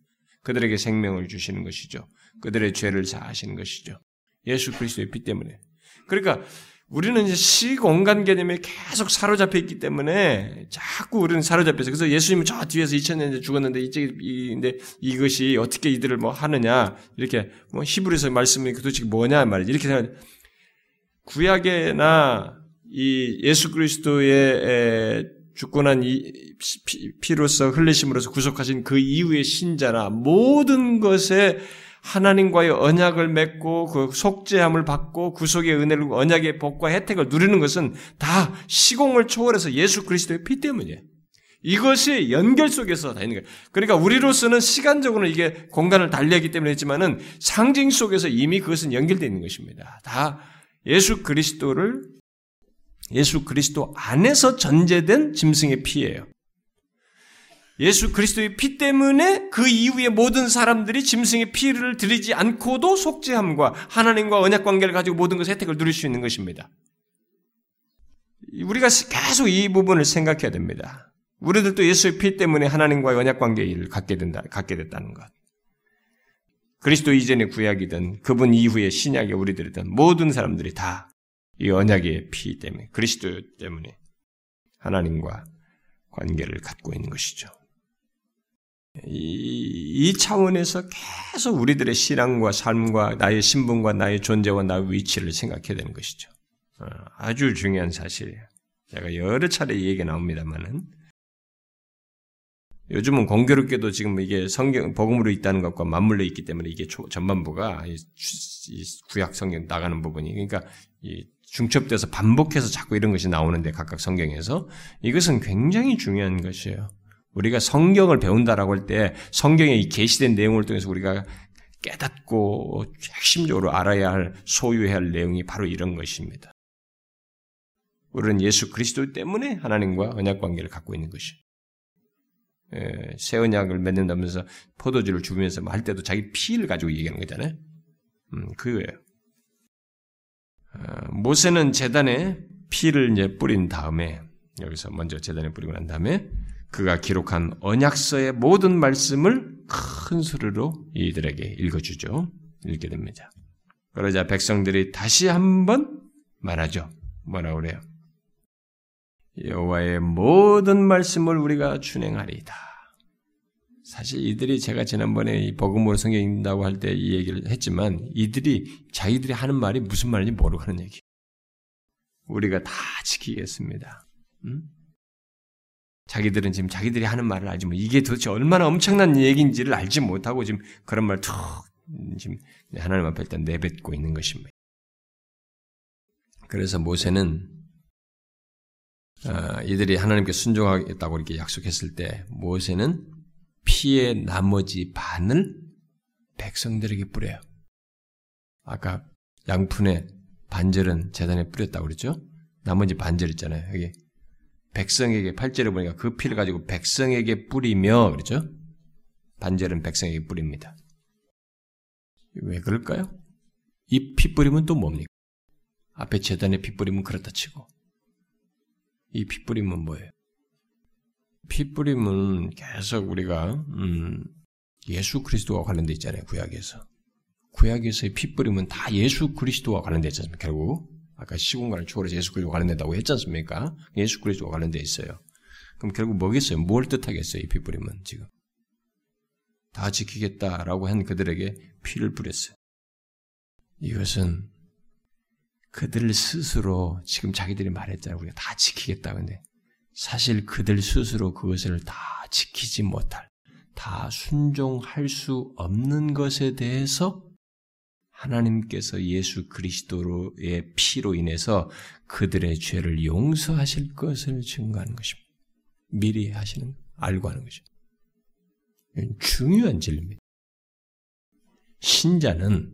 그들에게 생명을 주시는 것이죠. 그들의 죄를 사하시는 것이죠. 예수 그리스도의 피 때문에. 그러니까 우리는 이제 시공간 개념에 계속 사로잡혀 있기 때문에 자꾸 우리는 사로잡혀서 그래서 예수님은 저 뒤에서 2000년 전에 죽었는데 이제 이것이 어떻게 이들을 뭐 하느냐. 이렇게 뭐 히브리서 말씀이 도대체 뭐냐 말이지 이렇게 생각 구약에나 이 예수 그리스도의 죽고 난이 피로서 흘리심으로서 구속하신 그 이후의 신자나 모든 것에 하나님과의 언약을 맺고 그 속죄함을 받고 구속의 은혜를 언약의 복과 혜택을 누리는 것은 다 시공을 초월해서 예수 그리스도의 피 때문이에요. 이것이 연결 속에서 다 있는 거예요. 그러니까 우리로서는 시간적으로는 이게 공간을 달리하기 때문에 했지만은 상징 속에서 이미 그것은 연결되어 있는 것입니다. 다 예수 그리스도를 예수 그리스도 안에서 전제된 짐승의 피예요. 예수 그리스도의 피 때문에 그 이후에 모든 사람들이 짐승의 피를 드리지 않고도 속죄함과 하나님과 언약 관계를 가지고 모든 것의 혜택을 누릴 수 있는 것입니다. 우리가 계속 이 부분을 생각해야 됩니다. 우리들도 예수의 피 때문에 하나님과의 언약 관계를 갖게 된다, 갖게 됐다는 것. 그리스도 이전의 구약이든 그분 이후의 신약의 우리들이든 모든 사람들이 다 이 언약의 피 때문에 그리스도 때문에 하나님과 관계를 갖고 있는 것이죠. 이, 이 차원에서 계속 우리들의 신앙과 삶과 나의 신분과 나의 존재와 나의 위치를 생각해야 되는 것이죠. 어, 아주 중요한 사실이에요. 제가 여러 차례 얘기가 나옵니다만은 요즘은 공교롭게도 지금 이게 성경 복음으로 있다는 것과 맞물려 있기 때문에 이게 전반부가 이, 구약 성경 나가는 부분이 그러니까 이 중첩돼서 반복해서 자꾸 이런 것이 나오는데 각각 성경에서 이것은 굉장히 중요한 것이에요. 우리가 성경을 배운다라고 할 때 성경에 이 계시된 내용을 통해서 우리가 깨닫고 핵심적으로 알아야 할 소유해야 할 내용이 바로 이런 것입니다. 우리는 예수 그리스도 때문에 하나님과 언약 관계를 갖고 있는 것이. 예, 새 언약을 맺는다면서 포도주를 주면서 할 때도 자기 피를 가지고 얘기하는 거잖아요. 음, 그거예요. 아, 모세는 재단에 피를 이제 뿌린 다음에 여기서 먼저 재단에 뿌리고 난 다음에 그가 기록한 언약서의 모든 말씀을 큰 소리로 이들에게 읽어주죠. 읽게 됩니다. 그러자 백성들이 다시 한번 말하죠. 뭐라 그래요? 여호와의 모든 말씀을 우리가 준행하리이다. 사실 이들이 제가 지난번에 이 복음으로 성경 읽는다고 할 때 이 얘기를 했지만 이들이 자기들이 하는 말이 무슨 말인지 모르고 하는 얘기. 우리가 다 지키겠습니다. 음? 자기들은 지금 자기들이 하는 말을 알지 뭐 이게 도대체 얼마나 엄청난 얘기인지를 알지 못하고 지금 그런 말 툭 지금 하나님 앞에 일단 내뱉고 있는 것입니다. 그래서 모세는 어, 이들이 하나님께 순종하겠다고 이렇게 약속했을 때 모세는 피의 나머지 반을 백성들에게 뿌려요. 아까 양푼의 반절은 재단에 뿌렸다고 그랬죠? 나머지 반절 있잖아요. 여기 백성에게 8절에 보니까 그 피를 가지고 백성에게 뿌리며 그렇죠? 반절은 백성에게 뿌립니다. 왜 그럴까요? 이 피 뿌리면 또 뭡니까? 앞에 재단에 피 뿌리면 그렇다 치고 이 피 뿌리면 뭐예요? 피 뿌림은 계속 우리가 음, 예수 그리스도와 관련돼 있잖아요 구약에서 구약에서의 피 뿌림은 다 예수 그리스도와 관련돼 않습니까? 결국 아까 시공간을 초월해서 예수 그리스도와 관련된다고 했지 않습니까? 예수 그리스도와 관련돼 있어요. 그럼 결국 뭐겠어요? 뭘 뜻하겠어요? 이 피 뿌림은 지금 다 지키겠다라고 한 그들에게 피를 뿌렸어요. 이것은 그들 스스로 지금 자기들이 말했잖아요. 우리가 다 지키겠다. 근데 사실 그들 스스로 그것을 다 지키지 못할, 다 순종할 수 없는 것에 대해서 하나님께서 예수 그리스도의 피로 인해서 그들의 죄를 용서하실 것을 증거하는 것입니다. 미리 하시는, 알고 하는 것입니다. 중요한 진리입니다. 신자는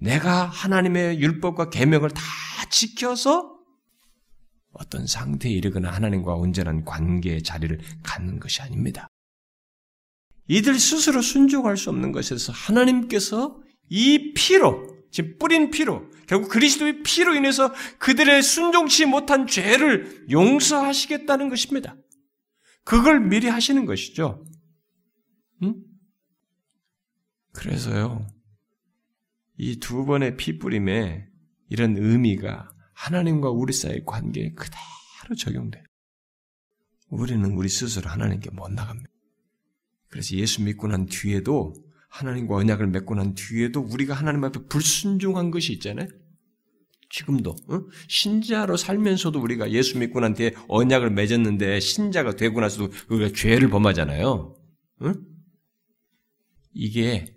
내가 하나님의 율법과 계명을 다 지켜서 어떤 상태에 이르거나 하나님과 온전한 관계의 자리를 갖는 것이 아닙니다. 이들 스스로 순종할 수 없는 것에서 하나님께서 이 피로, 지금 뿌린 피로, 결국 그리스도의 피로 인해서 그들의 순종치 못한 죄를 용서하시겠다는 것입니다. 그걸 미리 하시는 것이죠. 응? 그래서요, 이 두 번의 피 뿌림에 이런 의미가 하나님과 우리 사이의 관계에 그대로 적용돼. 우리는 우리 스스로 하나님께 못 나갑니다. 그래서 예수 믿고 난 뒤에도 하나님과 언약을 맺고 난 뒤에도 우리가 하나님 앞에 불순종한 것이 있잖아요. 지금도 어? 신자로 살면서도 우리가 예수 믿고 난 뒤에 언약을 맺었는데 신자가 되고 나서도 우리가 죄를 범하잖아요. 어? 이게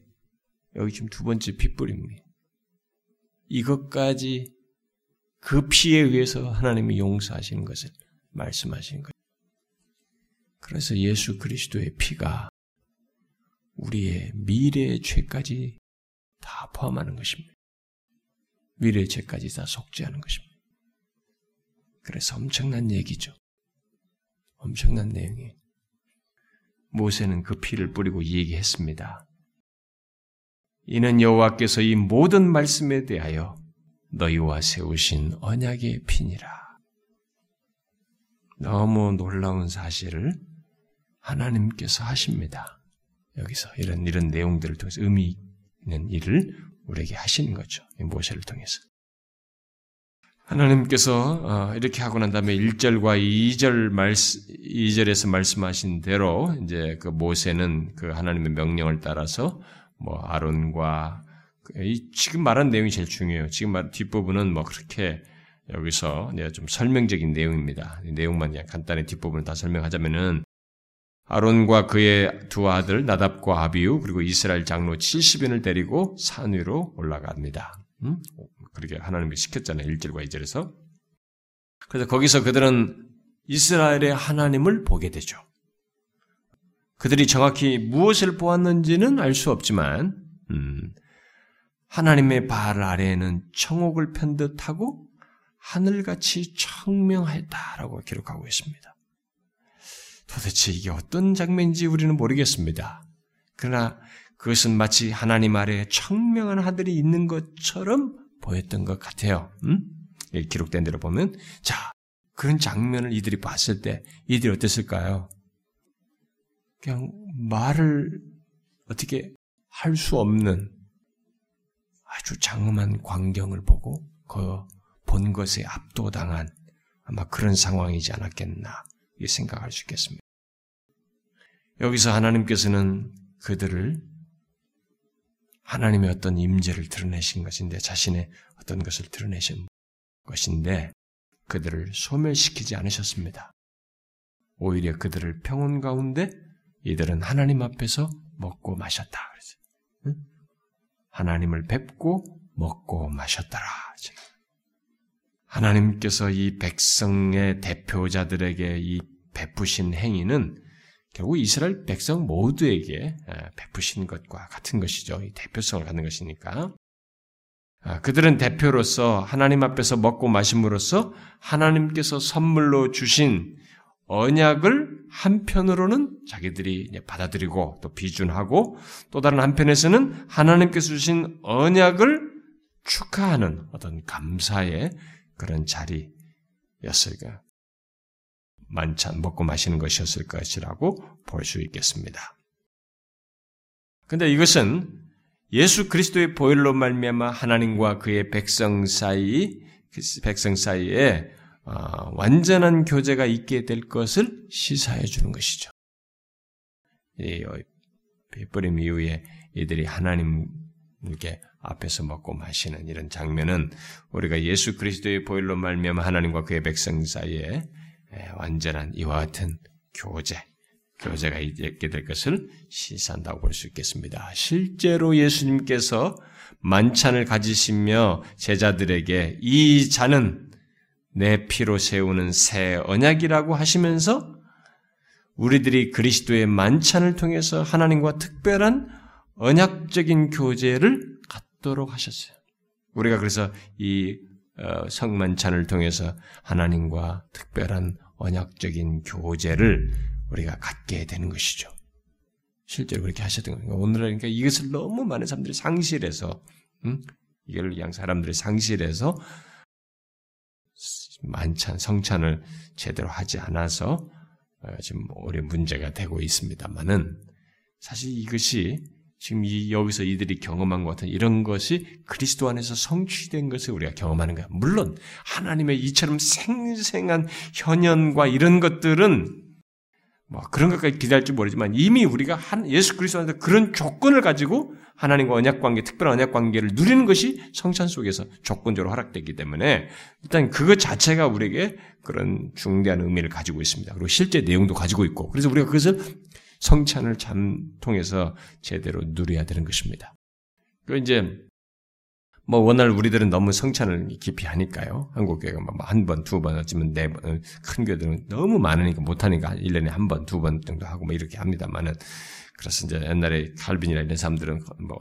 여기 지금 두 번째 핏불입니다. 이것까지 그 피에 의해서 하나님이 용서하시는 것을 말씀하시는. 그래서 예수 그리스도의 피가 우리의 미래의 죄까지 다 포함하는 것입니다. 미래의 죄까지 다 속죄하는 것입니다. 그래서 엄청난 얘기죠. 엄청난 내용이 모세는 그 피를 뿌리고 얘기했습니다. 이는 여호와께서 이 모든 말씀에 대하여 너희와 세우신 언약의 피니라. 너무 놀라운 사실을 하나님께서 하십니다. 여기서 이런 이런 내용들을 통해서 의미 있는 일을 우리에게 하시는 거죠. 모세를 통해서. 하나님께서 어, 이렇게 하고 난 다음에 1절과 2절 말씀 2절에서 말씀하신 대로 이제 그 모세는 그 하나님의 명령을 따라서 뭐 아론과 그 지금 말한 내용이 제일 중요해요. 지금 말 뒷부분은 뭐 그렇게 여기서 좀 설명적인 내용입니다. 내용만 그냥 간단히 뒷부분을 다 설명하자면은 아론과 그의 두 아들 나답과 아비우 그리고 이스라엘 장로 70인을 데리고 산 위로 올라갑니다. 음? 그렇게 하나님이 시켰잖아요. 1절과 2절에서. 그래서 거기서 그들은 이스라엘의 하나님을 보게 되죠. 그들이 정확히 무엇을 보았는지는 알 수 없지만, 음, 하나님의 발 아래에는 청옥을 편 듯하고 하늘같이 청명하였다라고 기록하고 있습니다. 도대체 이게 어떤 장면인지 우리는 모르겠습니다. 그러나 그것은 마치 하나님 아래에 청명한 하늘이 있는 것처럼 보였던 것 같아요. 음? 기록된 대로 보면 자 그런 장면을 이들이 봤을 때 이들이 어땠을까요? 그냥 말을 어떻게 할 수 없는 아주 장엄한 광경을 보고 그 본 것에 압도당한 아마 그런 상황이지 않았겠나 생각할 수 있겠습니다. 여기서 하나님께서는 그들을 하나님의 어떤 임재를 드러내신 것인데 자신의 어떤 것을 드러내신 것인데 그들을 소멸시키지 않으셨습니다. 오히려 그들을 평온 가운데 이들은 하나님 앞에서 먹고 마셨다. 그래서 하나님을 뵙고 먹고 마셨더라. 하나님께서 이 백성의 대표자들에게 이 베푸신 행위는 결국 이스라엘 백성 모두에게 베푸신 것과 같은 것이죠. 이 대표성을 갖는 것이니까. 아, 그들은 대표로서 하나님 앞에서 먹고 마심으로써 하나님께서 선물로 주신 언약을 한편으로는 자기들이 받아들이고 또 비준하고 또 다른 한편에서는 하나님께서 주신 언약을 축하하는 어떤 감사의 그런 자리였을까. 만찬 먹고 마시는 것이었을 것이라고 볼 수 있겠습니다. 근데 이것은 예수 그리스도의 보혈로 말미암아 하나님과 그의 백성 사이 그 백성 사이에 어, 완전한 교제가 있게 될 것을 시사해 주는 것이죠. 이 베뿌림 이후에 이들이 하나님께 앞에서 먹고 마시는 이런 장면은 우리가 예수 그리스도의 보혈로 말미암아 하나님과 그의 백성 사이에 완전한 이와 같은 교제, 교제가 있게 될 것을 시사한다고 볼 수 있겠습니다. 실제로 예수님께서 만찬을 가지시며 제자들에게 이 잔은 내 피로 세우는 새 언약이라고 하시면서 우리들이 그리스도의 만찬을 통해서 하나님과 특별한 언약적인 교제를 갖도록 하셨어요. 우리가 그래서 이 어, 성만찬을 통해서 하나님과 특별한 언약적인 교제를 우리가 갖게 되는 것이죠. 실제로 그렇게 하셨던 거예요. 오늘은 그러니까 이것을 너무 많은 사람들이 상실해서, 응? 이걸 그냥 사람들이 상실해서 만찬, 성찬을 제대로 하지 않아서 어, 지금 오래 문제가 되고 있습니다만은 사실 이것이 지금 이 여기서 이들이 경험한 것 같은 이런 것이 그리스도 안에서 성취된 것을 우리가 경험하는 거야. 물론 하나님의 이처럼 생생한 현현과 이런 것들은 뭐 그런 것까지 기대할지 모르지만 이미 우리가 한 예수 그리스도 안에서 그런 조건을 가지고 하나님과 언약 관계, 특별한 언약 관계를 누리는 것이 성찬 속에서 조건적으로 허락되기 때문에 일단 그것 자체가 우리에게 그런 중대한 의미를 가지고 있습니다. 그리고 실제 내용도 가지고 있고 그래서 우리가 그것을 성찬을 참 통해서 제대로 누려야 되는 것입니다. 그 이제 뭐 워낙 우리들은 너무 성찬을 깊이 하니까요. 한국 교회가 뭐한 번, 두 번, 어쩌면 네 번, 큰 교회들은 너무 많으니까 못하니까 1년에 한 번, 두 번 정도 하고 뭐 이렇게 합니다만은 그래서 이제 옛날에 칼빈이나 이런 사람들은 뭐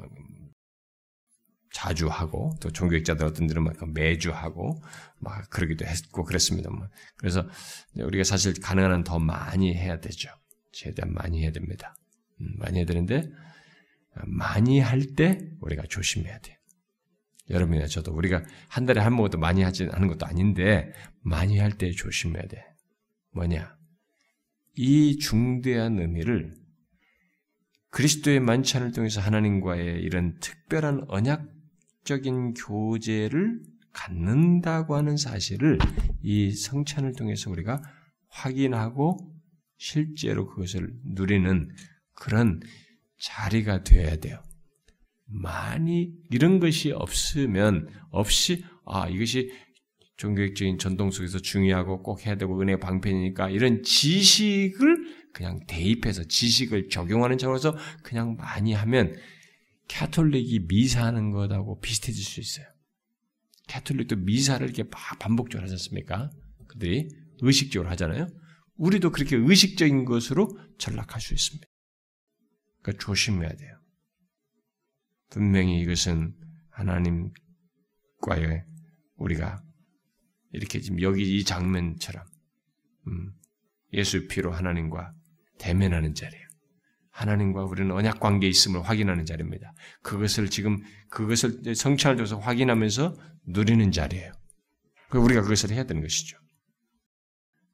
자주 하고 또 종교학자들 어떤 들은 막 매주 하고 막 그러기도 했고 그랬습니다. 그래서 우리가 사실 가능한 한더 많이 해야 되죠. 최대한 많이 해야 됩니다. 음, 많이 해야 되는데 많이 할 때 우리가 조심해야 돼요. 여러분이나 저도 우리가 한 달에 한 번도 많이 하지 않은 것도 아닌데 많이 할 때 조심해야 돼. 뭐냐? 이 중대한 의미를 그리스도의 만찬을 통해서 하나님과의 이런 특별한 언약적인 교제를 갖는다고 하는 사실을 이 성찬을 통해서 우리가 확인하고 실제로 그것을 누리는 그런 자리가 되어야 돼요. 많이 이런 것이 없으면 없이 아 이것이 종교적인 전통 속에서 중요하고 꼭 해야 되고 은혜 방편이니까 이런 지식을 그냥 대입해서 지식을 적용하는 차원에서 그냥 많이 하면 캐톨릭이 미사하는 것하고 비슷해질 수 있어요. 캐톨릭도 미사를 이렇게 반복적으로 하지 않습니까? 그들이 의식적으로 하잖아요. 우리도 그렇게 의식적인 것으로 전락할 수 있습니다. 그러니까 조심해야 돼요. 분명히 이것은 하나님과의 우리가 이렇게 지금 여기 이 장면처럼 음, 예수 피로 하나님과 대면하는 자리예요. 하나님과 우리는 언약 관계에 있음을 확인하는 자리입니다. 그것을 지금 그것을 성찰을 줘서 확인하면서 누리는 자리예요. 우리가 그것을 해야 되는 것이죠.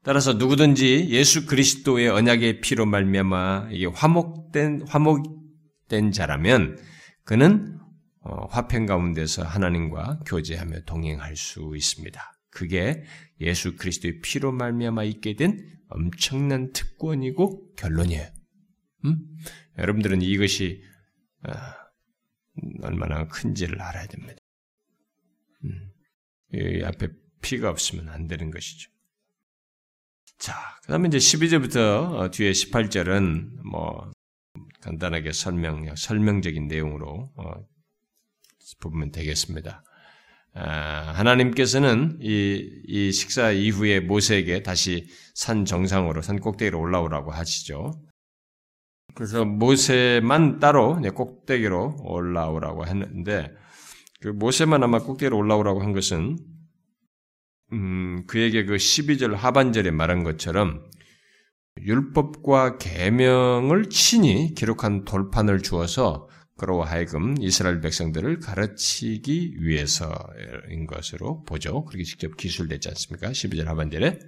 따라서 누구든지 예수 그리스도의 언약의 피로 말미암아 이게 화목된 화목된 자라면 그는 어, 화평 가운데서 하나님과 교제하며 동행할 수 있습니다. 그게 예수 그리스도의 피로 말미암아 있게 된 엄청난 특권이고 결론이에요. 음? 여러분들은 이것이 어, 얼마나 큰지를 알아야 됩니다. 음. 이 앞에 피가 없으면 안 되는 것이죠. 자, 그 다음에 이제 12절부터 어, 뒤에 18절은 뭐, 간단하게 설명, 설명적인 내용으로, 어, 보면 되겠습니다. 아, 하나님께서는 이, 이 식사 이후에 모세에게 다시 산 정상으로, 산 꼭대기로 올라오라고 하시죠. 그래서 모세만 따로 꼭대기로 올라오라고 했는데, 그 모세만 아마 꼭대기로 올라오라고 한 것은 음, 그에게 그 12절 하반절에 말한 것처럼 율법과 계명을 친히 기록한 돌판을 주어서 그로 하여금 이스라엘 백성들을 가르치기 위해서인 것으로 보죠. 그렇게 직접 기술됐지 않습니까? 12절 하반절에.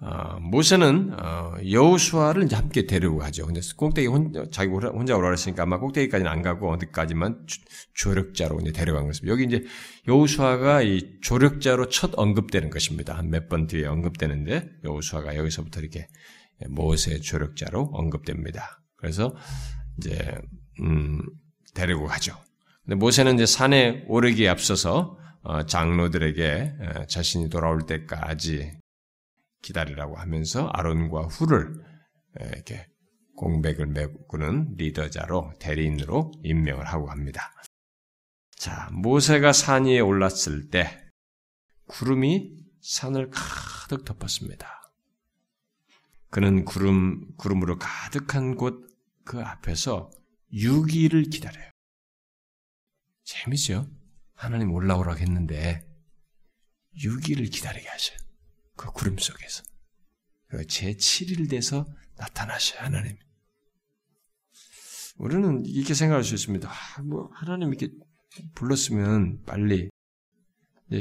어, 모세는 어, 여호수아를 함께 데리고 가죠. 근데 꼭대기 혼자 자기 혼자 오라 그랬으니까 아마 꼭대기까지는 안 가고 어디까지만 조력자로 이제 데려간 것입니다. 여기 이제 여호수아가 이 조력자로 첫 언급되는 것입니다. 한 몇 번 뒤에 언급되는데 여호수아가 여기서부터 이렇게 모세 조력자로 언급됩니다. 그래서 이제 음, 데리고 가죠. 근데 모세는 이제 산에 오르기에 앞서서 어, 장로들에게 자신이 돌아올 때까지 기다리라고 하면서 아론과 후를 이렇게 공백을 메꾸는 리더자로 대리인으로 임명을 하고 갑니다. 자, 모세가 산 위에 올랐을 때 구름이 산을 가득 덮었습니다. 그는 구름, 구름으로 가득한 곳 그 앞에서 6일을 기다려요. 재미죠? 하나님 올라오라고 했는데 6일을 기다리게 하셔요. 그 구름 속에서. 제 7일 돼서 나타나셔요, 하나님. 우리는 이렇게 생각할 수 있습니다. 아, 뭐, 하나님 이렇게 불렀으면 빨리.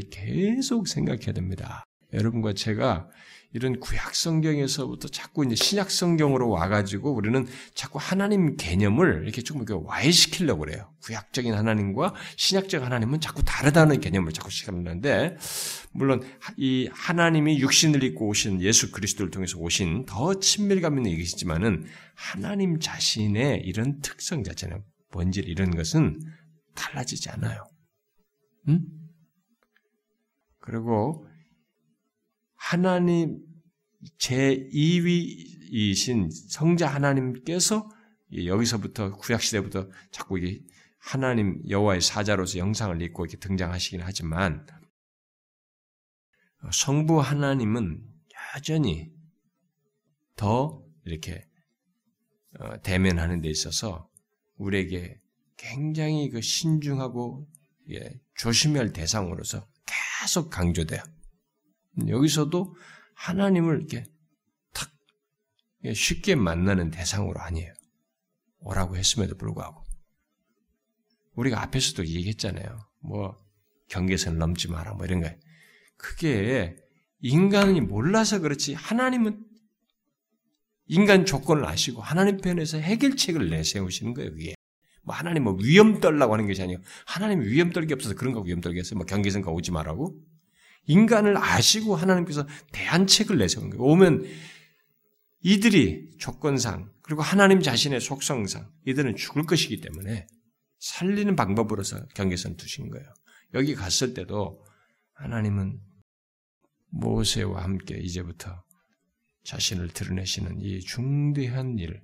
계속 생각해야 됩니다. 여러분과 제가 이런 구약 성경에서부터 자꾸 이제 신약 성경으로 와가지고 우리는 자꾸 하나님 개념을 이렇게 조금 이렇게 와해시키려고 그래요. 구약적인 하나님과 신약적 하나님은 자꾸 다르다는 개념을 자꾸 시작하는데, 물론 이 하나님이 육신을 입고 오신 예수 그리스도를 통해서 오신 더 친밀감 있는 이것이지만은 하나님 자신의 이런 특성 자체는 본질 이런 것은 달라지지 않아요. 응? 그리고 하나님 제2위이신 성자 하나님께서 여기서부터 구약 시대부터 자꾸 이게 하나님 여호와의 사자로서 영상을 입고 이렇게 등장하시긴 하지만 성부 하나님은 여전히 더 이렇게 어, 대면하는 데 있어서 우리에게 굉장히 그 신중하고 조심할 대상으로서 계속 강조돼요. 여기서도 하나님을 이렇게 탁 쉽게 만나는 대상으로 아니에요. 오라고 했음에도 불구하고. 우리가 앞에서도 얘기했잖아요. 뭐, 경계선 넘지 마라, 뭐 이런 거. 그게 인간이 몰라서 그렇지, 하나님은 인간 조건을 아시고 하나님 편에서 해결책을 내세우시는 거예요, 그게. 뭐 하나님 뭐 위험 떨라고 하는 것이 아니에요. 하나님 위험 떨기 없어서 그런 거 위험 떨겠어요. 뭐 경계선가 오지 말라고. 인간을 아시고 하나님께서 대안책을 내세우는 거예요. 오면 이들이 조건상 그리고 하나님 자신의 속성상 이들은 죽을 것이기 때문에 살리는 방법으로서 경계선 두신 거예요. 여기 갔을 때도 하나님은 모세와 함께 이제부터 자신을 드러내시는 이 중대한 일,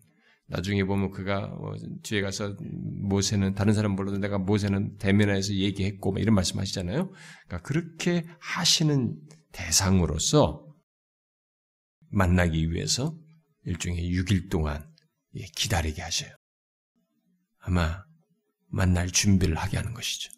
나중에 보면 그가 어, 뒤에 가서 모세는 다른 사람 불러도 내가 모세는 대면에서 얘기했고 이런 말씀하시잖아요. 그러니까 그렇게 하시는 대상으로서 만나기 위해서 일종의 6일 동안 예, 기다리게 하셔요. 아마 만날 준비를 하게 하는 것이죠.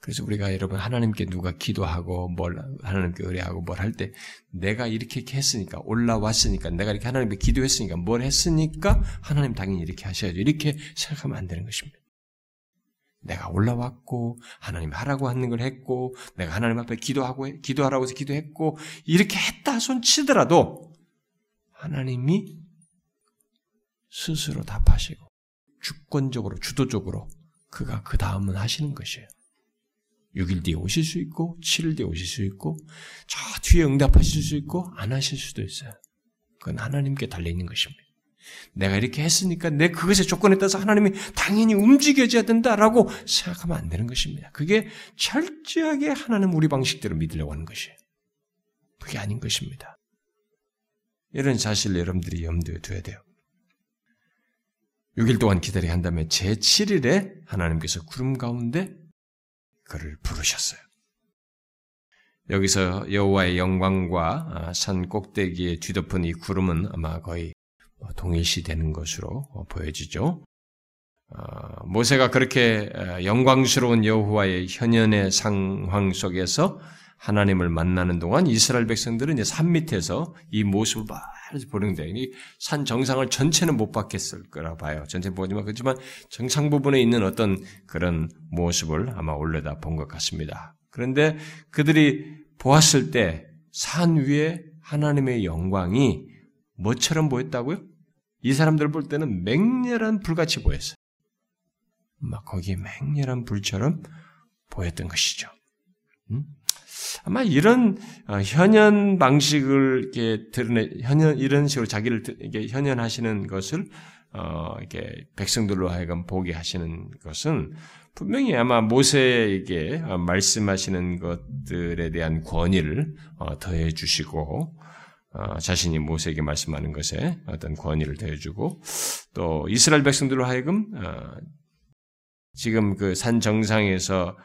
그래서 우리가 여러분 하나님께 누가 기도하고 뭘 하나님께 의뢰하고 뭘 할 때 내가 이렇게 했으니까 올라왔으니까 내가 이렇게 하나님께 기도했으니까 뭘 했으니까 하나님 당연히 이렇게 하셔야죠. 이렇게 생각하면 안 되는 것입니다. 내가 올라왔고 하나님 하라고 하는 걸 했고 내가 하나님 앞에 기도하고 기도하라고 해서 기도했고 이렇게 했다 손 치더라도 하나님이 스스로 답하시고 주권적으로 주도적으로 그가 그 다음은 하시는 것이에요. 6일 뒤에 오실 수 있고 7일 뒤에 오실 수 있고 저 뒤에 응답하실 수 있고 안 하실 수도 있어요. 그건 하나님께 달려 있는 것입니다. 내가 이렇게 했으니까 내 그것의 조건에 따라서 하나님이 당연히 움직여줘야 된다라고 생각하면 안 되는 것입니다. 그게 철저하게 하나님 우리 방식대로 믿으려고 하는 것이에요. 그게 아닌 것입니다. 이런 사실 여러분들이 염두에 둬야 돼요. 6일 동안 기다려 한 다음에 제7일에 하나님께서 구름 가운데 그를 부르셨어요. 여기서 여호와의 영광과 아, 산 꼭대기에 뒤덮은 이 구름은 아마 거의 뭐 동일시 되는 것으로 보여지죠. 아, 모세가 그렇게 아, 영광스러운 여호와의 현연의 상황 속에서 하나님을 만나는 동안 이스라엘 백성들은 이제 산 밑에서 이 모습을 막 보는데 산 정상을 전체는 못 봤겠을 거라 봐요. 전체 보지만 그렇지만 정상 부분에 있는 어떤 그런 모습을 아마 올려다 본 것 같습니다. 그런데 그들이 보았을 때 산 위에 하나님의 영광이 뭐처럼 보였다고요? 이 사람들 볼 때는 맹렬한 불같이 보였어요. 막 거기에 맹렬한 불처럼 보였던 것이죠. 음? 아마 이런 어, 현현 방식을 이렇게 드러내 현현 이런 식으로 자기를 이렇게 현현하시는 것을 어 이렇게 백성들로 하여금 보게 하시는 것은 분명히 아마 모세에게 어, 말씀하시는 것들에 대한 권위를 어, 더해 주시고 어, 자신이 모세에게 말씀하는 것에 어떤 권위를 더해 주고 또 이스라엘 백성들로 하여금 지금 그 산 정상에서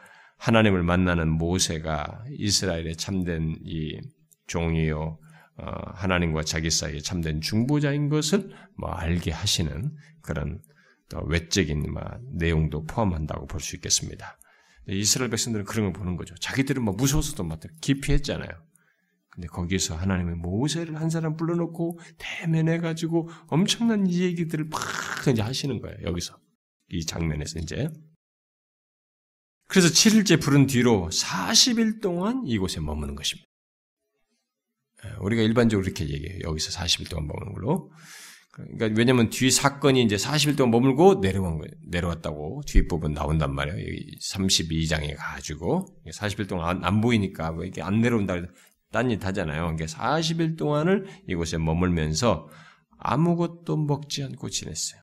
하나님을 만나는 모세가 이스라엘의 참된 이 종이요 어, 하나님과 자기 사이에 참된 중보자인 것을 뭐 알게 하시는 그런 외적인 뭐 내용도 포함한다고 볼 수 있겠습니다. 이스라엘 백성들은 그런 걸 보는 거죠. 자기들은 뭐 무서워서도 막 기피했잖아요. 근데 거기서 하나님이 모세를 한 사람 불러놓고 대면해 가지고 엄청난 이 얘기들을 막 이제 하시는 거예요. 여기서 이 장면에서 이제 그래서 7일째 부른 뒤로 40일 동안 이곳에 머무는 것입니다. 예, 우리가 일반적으로 이렇게 얘기해요. 여기서 40일 동안 머무는 걸로. 그러니까 왜냐면 뒤 사건이 이제 40일 동안 머물고 내려온 거예요. 내려왔다고 뒷부분 나온단 말이에요. 여기 32장에 가지고 40일 동안 안, 안 보이니까 왜 이렇게 안 내려온다 딴짓 하잖아요. 그러니까 40일 동안을 이곳에 머물면서 아무것도 먹지 않고 지냈어요.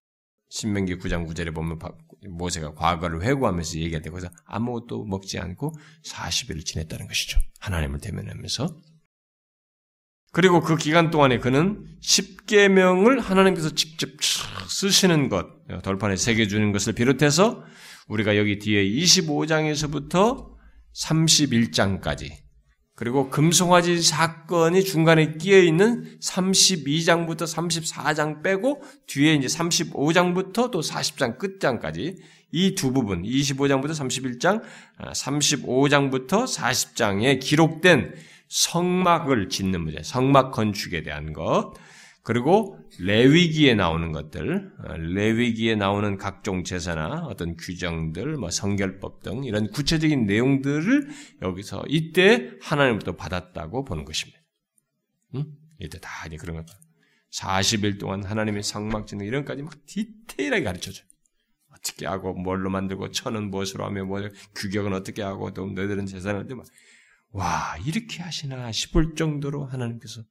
신명기 9장 9절에 보면 모세가 과거를 회고하면서 얘기할 때 거기서 아무것도 먹지 않고 40일을 지냈다는 것이죠. 하나님을 대면하면서. 그리고 그 기간 동안에 그는 10계명을 하나님께서 직접 쓰시는 것, 돌판에 새겨주는 것을 비롯해서 우리가 여기 뒤에 25장에서부터 31장까지 그리고 금송아지 사건이 중간에 끼어 있는 32장부터 34장 빼고 뒤에 이제 35장부터 또 40장 끝장까지 이 두 부분, 25장부터 31장, 35장부터 40장에 기록된 성막을 짓는 문제, 성막 건축에 대한 것, 그리고 레위기에 나오는 것들, 어, 레위기에 나오는 각종 제사나 어떤 규정들, 뭐 성결법 등 이런 구체적인 내용들을 여기서 이때 하나님부터 받았다고 보는 것입니다. 응? 이때 다 이제 그런 것. 40일 동안 하나님의 상막 짓는 이런 까지 막 디테일하게 가르쳐줘요. 어떻게 하고 뭘로 만들고 천은 무엇으로 하며 뭐 규격은 어떻게 하고 또 너희들은 제사를 할때 막 와, 이렇게 하시나 싶을 정도로 하나님께서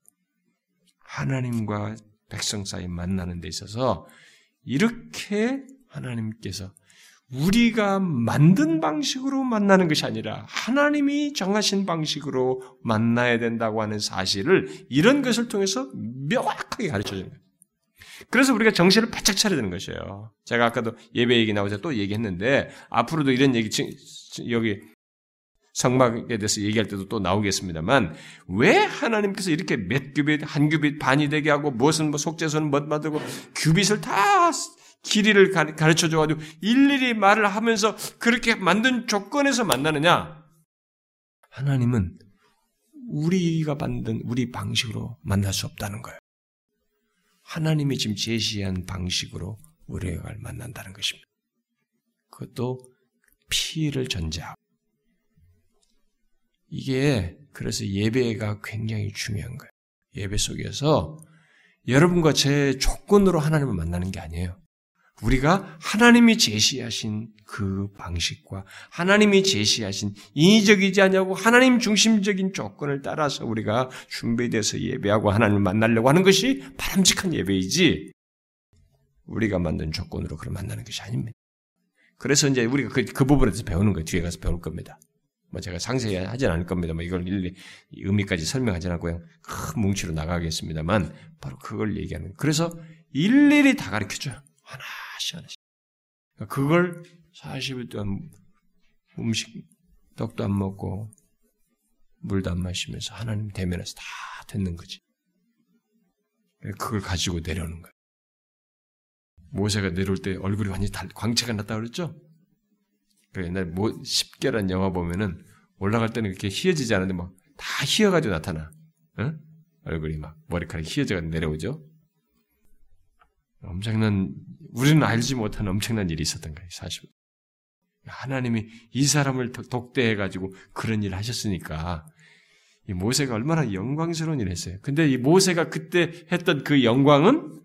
하나님과 백성 사이 만나는 데 있어서 이렇게 하나님께서 우리가 만든 방식으로 만나는 것이 아니라 하나님이 정하신 방식으로 만나야 된다고 하는 사실을 이런 것을 통해서 명확하게 가르쳐 주는 거예요. 그래서 우리가 정신을 바짝 차려야 되는 것이에요. 제가 아까도 예배 얘기 나오자 또 얘기했는데 앞으로도 이런 얘기 여기 성막에 대해서 얘기할 때도 또 나오겠습니다만 왜 하나님께서 이렇게 몇 규빗 한 규빗 반이 되게 하고 무엇은 뭐 속죄소는 못 만들고 규빗을 다 길이를 가르쳐 줘가지고 일일이 말을 하면서 그렇게 만든 조건에서 만나느냐? 하나님은 우리가 만든 우리 방식으로 만날 수 없다는 거예요. 하나님이 지금 제시한 방식으로 우리가 만난다는 것입니다. 그것도 피를 전제하고 이게 그래서 예배가 굉장히 중요한 거예요. 예배 속에서 여러분과 제 조건으로 하나님을 만나는 게 아니에요. 우리가 하나님이 제시하신 그 방식과 하나님이 제시하신 인위적이지 않냐고 하나님 중심적인 조건을 따라서 우리가 준비돼서 예배하고 하나님을 만나려고 하는 것이 바람직한 예배이지 우리가 만든 조건으로 그걸 만나는 것이 아닙니다. 그래서 이제 우리가 그, 그 부분에 서 배우는 거예요. 뒤에 가서 배울 겁니다. 뭐 제가 상세히 하진 않을 겁니다. 뭐 이걸 일일이 의미까지 설명하지 않고 그냥 큰 뭉치로 나가겠습니다만 바로 그걸 얘기하는. 그래서 일일이 다 가르쳐 줘요. 하나씩 하나씩. 그러니까 그걸 40일 동안 음식 떡도 안 먹고 물도 안 마시면서 하나님 대면에서 다 듣는 거지. 그걸 가지고 내려오는 거예요. 모세가 내려올 때 얼굴이 완전히 달, 광채가 났다 그랬죠? 그 옛날 뭐 10개란 영화 보면은 올라갈 때는 이렇게 휘어지지 않은데 막 다 휘어가지고 나타나. 응? 얼굴이 막 머리카락이 휘어져가 내려오죠. 엄청난 우리는 알지 못한 엄청난 일이 있었던 거예요. 사실 하나님이 이 사람을 독대해 가지고 그런 일을 하셨으니까 이 모세가 얼마나 영광스러운 일을 했어요. 근데 이 모세가 그때 했던 그 영광은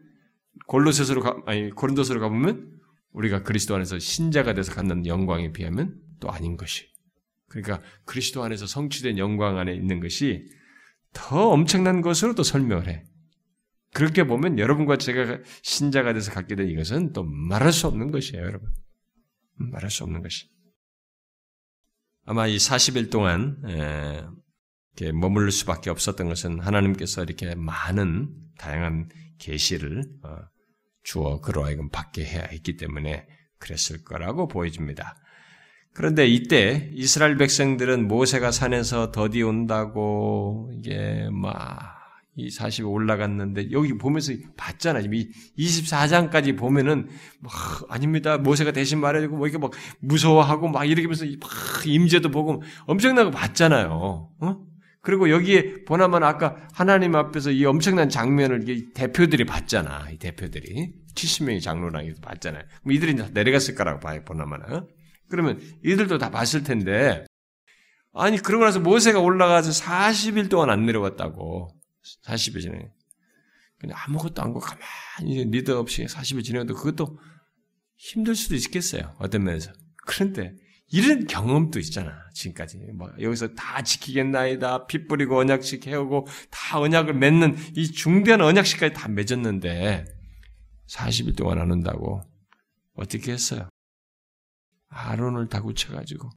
골로새서로 가, 아니 고린도서로 가보면 우리가 그리스도 안에서 신자가 돼서 갖는 영광에 비하면 또 아닌 것이. 그러니까 그리스도 안에서 성취된 영광 안에 있는 것이 더 엄청난 것으로 또 설명을 해. 그렇게 보면 여러분과 제가 신자가 돼서 갖게 된 이것은 또 말할 수 없는 것이에요, 여러분. 음, 말할 수 없는 것이. 아마 이 40일 동안 에, 머물 수밖에 없었던 것은 하나님께서 이렇게 많은 다양한 계시를 어, 주어 그로 하여금 받게 해야 했기 때문에 그랬을 거라고 보여집니다. 그런데 이때 이스라엘 백성들은 모세가 산에서 더디 온다고 이게 막 이 40에 올라갔는데 여기 보면서 봤잖아. 지금 이 24장까지 보면은 막 아닙니다. 모세가 대신 말해주고 뭐 이렇게 막 무서워하고 막 이렇게 하면서 막 임재도 보고 엄청나게 봤잖아요. 어? 그리고 여기에 보나마나 아까 하나님 앞에서 이 엄청난 장면을 이 대표들이 봤잖아. 이 대표들이 70명의 장로랑 봤잖아요. 이들이 내려갔을 거라고 봐요. 보나마나. 그러면 이들도 다 봤을 텐데 아니 그러고 나서 모세가 올라가서 40일 동안 안 내려왔다고. 40일 전에. 그냥 아무것도 안 하고 가만히 리더 없이 40일 지내도 그것도 힘들 수도 있겠어요. 어떤 면에서. 그런데 이런 경험도 있잖아. 지금까지. 뭐 여기서 다 지키겠나이다. 피 뿌리고 언약식 해오고 다 언약을 맺는 이 중대한 언약식까지 다 맺었는데 40일 동안 안 온다고 어떻게 했어요? 아론을 다구쳐 가지고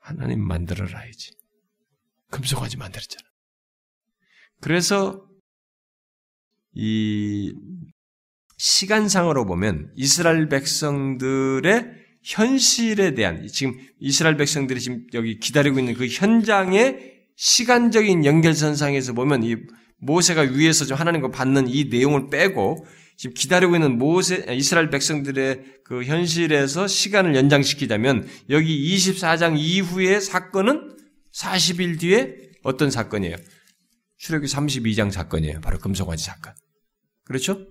하나님 만들어라야지. 금속아지 만들었잖아. 그래서 이 시간상으로 보면 이스라엘 백성들의 현실에 대한 지금 이스라엘 백성들이 지금 여기 기다리고 있는 그 현장의 시간적인 연결선상에서 보면 이 모세가 위에서 좀 하나님과 받는 이 내용을 빼고 지금 기다리고 있는 모세 이스라엘 백성들의 그 현실에서 시간을 연장시키자면 여기 24장 이후의 사건은 40일 뒤에 어떤 사건이에요? 출애굽기 32장 사건이에요. 바로 금송아지 사건. 그렇죠?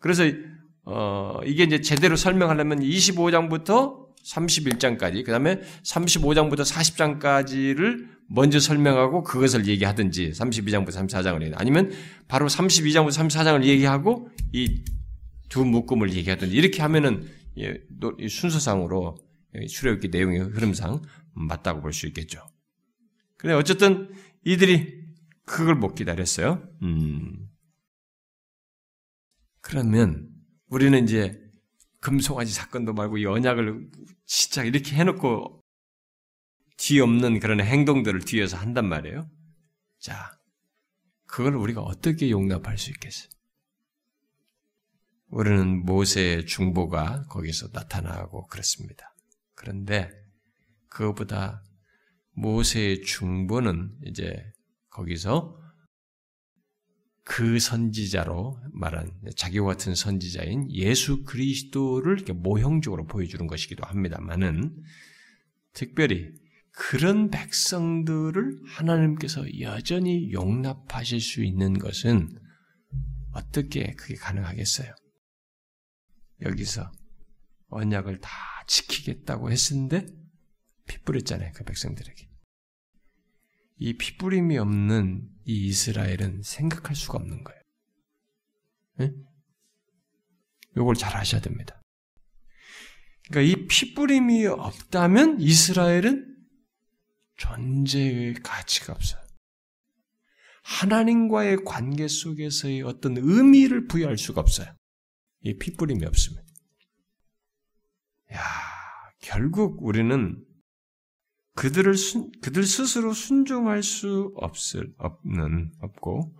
그래서 어, 이게 이제 제대로 설명하려면 25장부터 31장까지, 그 다음에 35장부터 40장까지를 먼저 설명하고 그것을 얘기하든지, 32장부터 34장을 얘기 아니면 바로 32장부터 34장을 얘기하고 이 두 묶음을 얘기하든지, 이렇게 하면은 순서상으로 출애굽기 내용의 흐름상 맞다고 볼 수 있겠죠. 근데 어쨌든 이들이 그걸 못 기다렸어요. 음. 그러면 우리는 이제 금송아지 사건도 말고 이 언약을 진짜 이렇게 해놓고 뒤 없는 그런 행동들을 뒤에서 한단 말이에요. 자, 그걸 우리가 어떻게 용납할 수 있겠어요? 우리는 모세의 중보가 거기서 나타나고 그렇습니다. 그런데 그것보다 모세의 중보는 이제 거기서 그 선지자로 말한 자기와 같은 선지자인 예수 그리스도를 모형적으로 보여주는 것이기도 합니다만은 특별히 그런 백성들을 하나님께서 여전히 용납하실 수 있는 것은 어떻게 그게 가능하겠어요? 여기서 언약을 다 지키겠다고 했는데 피 뿌렸잖아요, 그 백성들에게. 이 피뿌림이 없는 이 이스라엘은 생각할 수가 없는 거예요. 네? 요걸 잘 아셔야 됩니다. 그러니까 이 피뿌림이 없다면 이스라엘은 존재의 가치가 없어요. 하나님과의 관계 속에서의 어떤 의미를 부여할 수가 없어요. 이 피뿌림이 없으면. 야, 결국 우리는 그들을 순, 그들 스스로 순종할 수 없을 없는 없고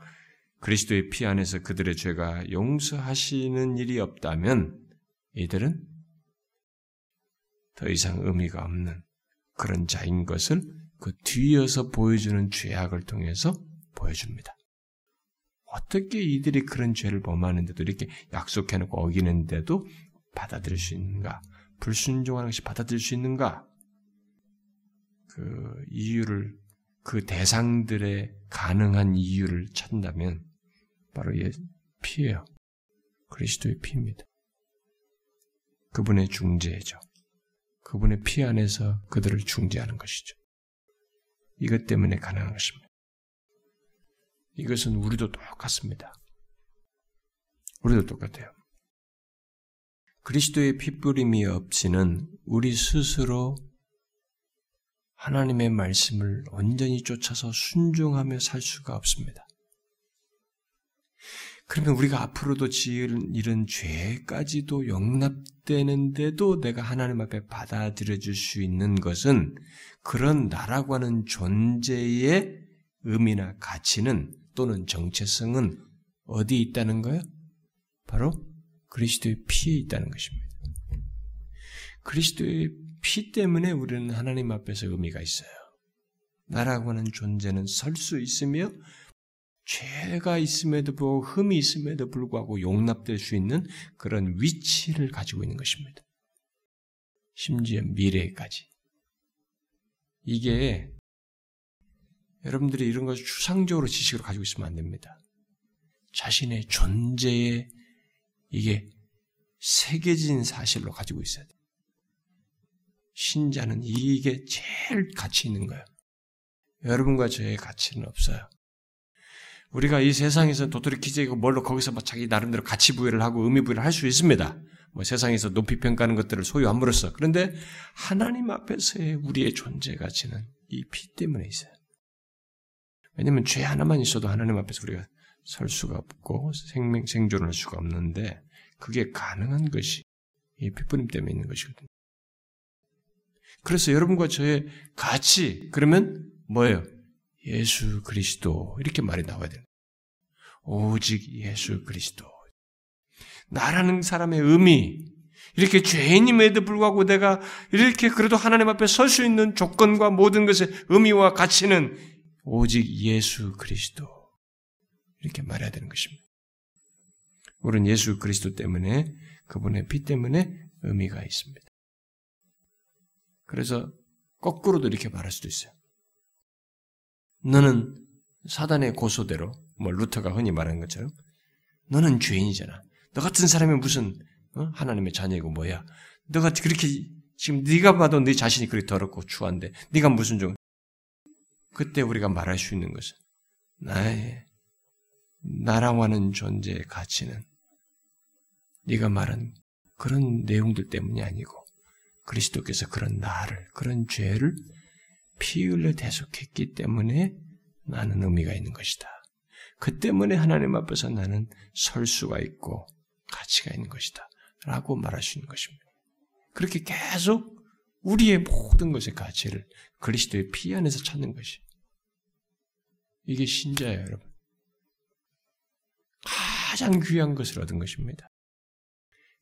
그리스도의 피 안에서 그들의 죄가 용서하시는 일이 없다면 이들은 더 이상 의미가 없는 그런 자인 것을 그 뒤이어서 보여주는 죄악을 통해서 보여줍니다. 어떻게 이들이 그런 죄를 범하는데도 이렇게 약속해놓고 어기는데도 받아들일 수 있는가? 불순종하는 것이 받아들일 수 있는가? 그 이유를 그 대상들의 가능한 이유를 찾는다면 바로 예 피예요. 그리스도의 피입니다. 그분의 중재죠. 그분의 피 안에서 그들을 중재하는 것이죠. 이것 때문에 가능한 것입니다. 이것은 우리도 똑같습니다. 우리도 똑같아요. 그리스도의 피뿌림이 없이는 우리 스스로 하나님의 말씀을 온전히 쫓아서 순종하며 살 수가 없습니다. 그러면 우리가 앞으로도 지을 이런 죄까지도 용납되는데도 내가 하나님 앞에 받아들여 줄 수 있는 것은 그런 나라고 하는 존재의 의미나 가치는 또는 정체성은 어디 있다는 거예요? 바로 그리스도의 피에 있다는 것입니다. 그리스도의 피 때문에 우리는 하나님 앞에서 의미가 있어요. 나라고 하는 존재는 설 수 있으며 죄가 있음에도 불구하고 흠이 있음에도 불구하고 용납될 수 있는 그런 위치를 가지고 있는 것입니다. 심지어 미래까지. 이게 여러분들이 이런 것을 추상적으로 지식으로 가지고 있으면 안 됩니다. 자신의 존재에 이게 새겨진 사실로 가지고 있어야 돼요. 신자는 이게 제일 가치 있는 거예요. 여러분과 저의 가치는 없어요. 우리가 이 세상에서 도토리 기재이고 뭘로 거기서 막 자기 나름대로 가치 부여를 하고 의미 부여를 할 수 있습니다. 뭐 세상에서 높이 평가하는 것들을 소유함으로써. 그런데 하나님 앞에서의 우리의 존재 가치는 이 피 때문에 있어요. 왜냐면 죄 하나만 있어도 하나님 앞에서 우리가 설 수가 없고 생명, 생존할 수가 없는데 그게 가능한 것이 이 피뿌림 때문에 있는 것이거든요. 그래서 여러분과 저의 가치, 그러면 뭐예요? 예수 그리스도. 이렇게 말이 나와야 돼요. 오직 예수 그리스도. 나라는 사람의 의미, 이렇게 죄인임에도 불구하고 내가 이렇게 그래도 하나님 앞에 설 수 있는 조건과 모든 것의 의미와 가치는 오직 예수 그리스도. 이렇게 말해야 되는 것입니다. 우리는 예수 그리스도 때문에 그분의 피 때문에 의미가 있습니다. 그래서 거꾸로도 이렇게 말할 수도 있어요. 너는 사단의 고소대로 뭐 루터가 흔히 말하는 것처럼 너는 죄인이잖아. 너 같은 사람이 무슨 어? 하나님의 자녀이고 뭐야? 너가 그렇게 지금 네가 봐도 네 자신이 그렇게 더럽고 추한데 네가 무슨 종? 그때 우리가 말할 수 있는 것은 나의 나라고 하는 존재의 가치는 네가 말한 그런 내용들 때문이 아니고 그리스도께서 그런 나를 그런 죄를 피 흘려 대속했기 때문에 나는 의미가 있는 것이다. 그 때문에 하나님 앞에서 나는 설 수가 있고 가치가 있는 것이다. 라고 말할 수 있는 것입니다. 그렇게 계속 우리의 모든 것의 가치를 그리스도의 피 안에서 찾는 것이. 이게 신자예요, 여러분. 가장 귀한 것을 얻은 것입니다.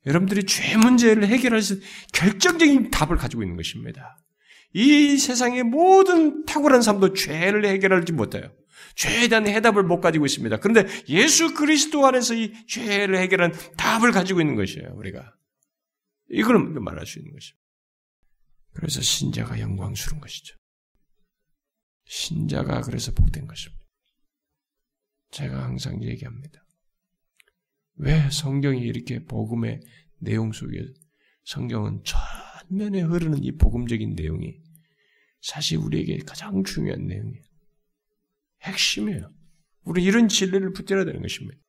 여러분들이 죄 문제를 해결할 수 결정적인 답을 가지고 있는 것입니다. 이 세상의 모든 탁월한 삶도 죄를 해결하지 못해요. 죄에 대한 해답을 못 가지고 있습니다. 그런데 예수 그리스도 안에서 이 죄를 해결한 답을 가지고 있는 것이에요, 우리가. 이걸 말할 수 있는 것입니다. 그래서 신자가 영광스러운 것이죠. 신자가 그래서 복된 것입니다. 제가 항상 얘기합니다. 왜 성경이 이렇게 복음의 내용 속에 성경은 전면에 흐르는 이 복음적인 내용이 사실 우리에게 가장 중요한 내용이에요. 핵심이에요. 우리 이런 진리를 붙들어야 되는 것입니다.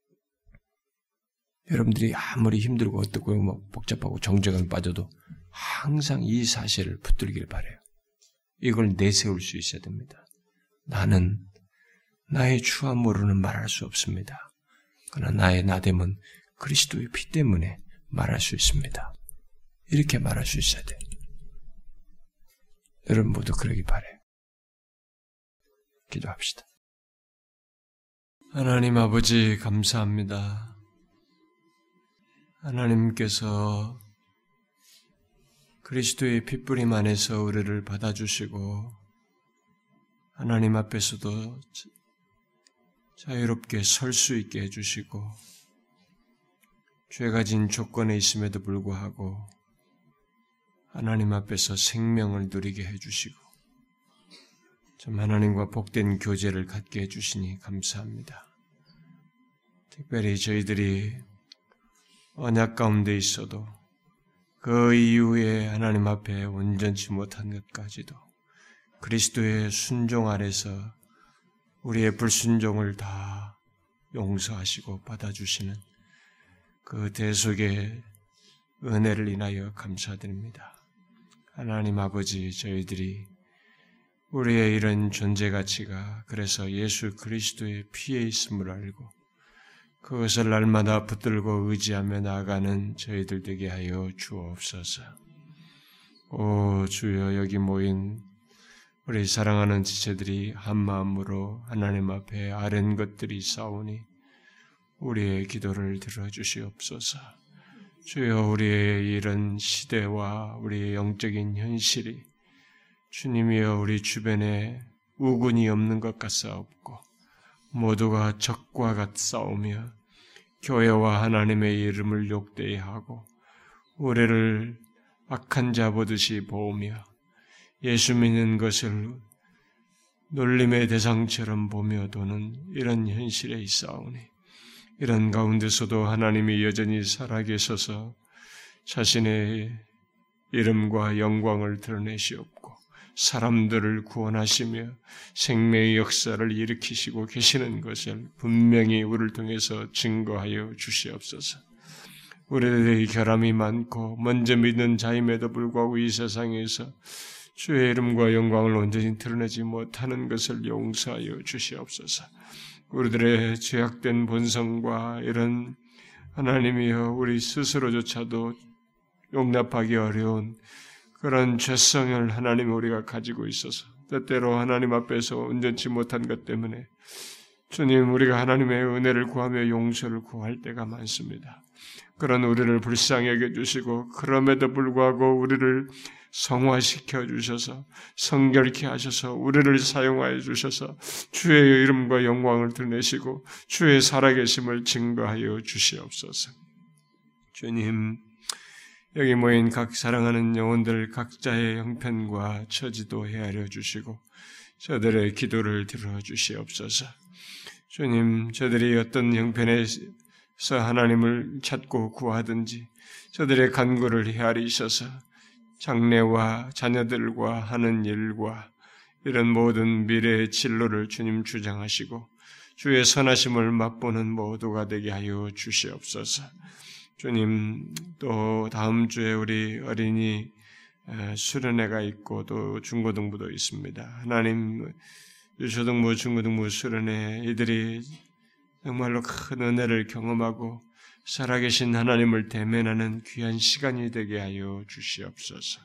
여러분들이 아무리 힘들고 어떻고 뭐 복잡하고 정적을 빠져도 항상 이 사실을 붙들기를 바래요. 이걸 내세울 수 있어야 됩니다. 나는 나의 추함으로는 말할 수 없습니다. 그러나 나의 나됨은 그리스도의 피 때문에 말할 수 있습니다. 이렇게 말할 수 있어야 돼. 여러분 모두 그러기 바래. 기도합시다. 하나님 아버지 감사합니다. 하나님께서 그리스도의 핏부림 안에서 우리를 받아주시고 하나님 앞에서도 자유롭게 설 수 있게 해주시고 죄가 진 조건에 있음에도 불구하고 하나님 앞에서 생명을 누리게 해주시고 참 하나님과 복된 교제를 갖게 해주시니 감사합니다. 특별히 저희들이 언약 가운데 있어도 그 이후에 하나님 앞에 온전치 못한 것까지도 그리스도의 순종 아래서 우리의 불순종을 다 용서하시고 받아주시는 그 대속의 은혜를 인하여 감사드립니다. 하나님 아버지, 저희들이 우리의 이런 존재 가치가 그래서 예수 그리스도의 피에 있음을 알고 그것을 날마다 붙들고 의지하며 나아가는 저희들 되게 하여 주옵소서. 오 주여 여기 모인 우리 사랑하는 지체들이 한 마음으로 하나님 앞에 아랜 것들이 싸우니 우리의 기도를 들어주시옵소서. 주여 우리의 이런 시대와 우리의 영적인 현실이 주님이여 우리 주변에 우군이 없는 것 같사옵고 모두가 적과 같 싸우며 교회와 하나님의 이름을 욕되이 하고 우리를 악한 자 보듯이 보며 예수 믿는 것을 놀림의 대상처럼 보며 도는 이런 현실에 있사오니 이런 가운데서도 하나님이 여전히 살아계셔서 자신의 이름과 영광을 드러내시옵고 사람들을 구원하시며 생명의 역사를 일으키시고 계시는 것을 분명히 우리를 통해서 증거하여 주시옵소서. 우리들의 결함이 많고 먼저 믿는 자임에도 불구하고 이 세상에서 주의 이름과 영광을 온전히 드러내지 못하는 것을 용서하여 주시옵소서. 우리들의 죄악된 본성과 이런 하나님이여 우리 스스로조차도 용납하기 어려운 그런 죄성을 하나님 우리가 가지고 있어서 때때로 하나님 앞에서 온전치 못한 것 때문에 주님 우리가 하나님의 은혜를 구하며 용서를 구할 때가 많습니다. 그런 우리를 불쌍히 여겨 주시고 그럼에도 불구하고 우리를 성화시켜 주셔서 성결케 하셔서 우리를 사용하여 주셔서 주의 이름과 영광을 드러내시고 주의 살아계심을 증거하여 주시옵소서. 주님, 여기 모인 각 사랑하는 영혼들 각자의 형편과 처지도 헤아려 주시고 저들의 기도를 들어 주시옵소서. 주님, 저들이 어떤 형편에 서 하나님을 찾고 구하든지 저들의 간구를 헤아리셔서 장래와 자녀들과 하는 일과 이런 모든 미래의 진로를 주님 주장하시고 주의 선하심을 맛보는 모두가 되게 하여 주시옵소서. 주님 또 다음 주에 우리 어린이 수련회가 있고 또 중고등부도 있습니다. 하나님 유초등부, 중고등부 수련회 이들이 정말로 큰 은혜를 경험하고 살아계신 하나님을 대면하는 귀한 시간이 되게 하여 주시옵소서.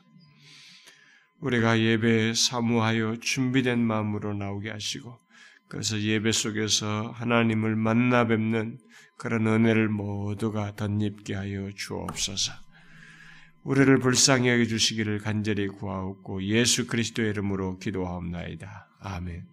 우리가 예배에 사모하여 준비된 마음으로 나오게 하시고, 그래서 예배 속에서 하나님을 만나 뵙는 그런 은혜를 모두가 덧입게 하여 주옵소서. 우리를 불쌍히 여겨 주시기를 간절히 구하옵고 예수 그리스도의 이름으로 기도하옵나이다. 아멘.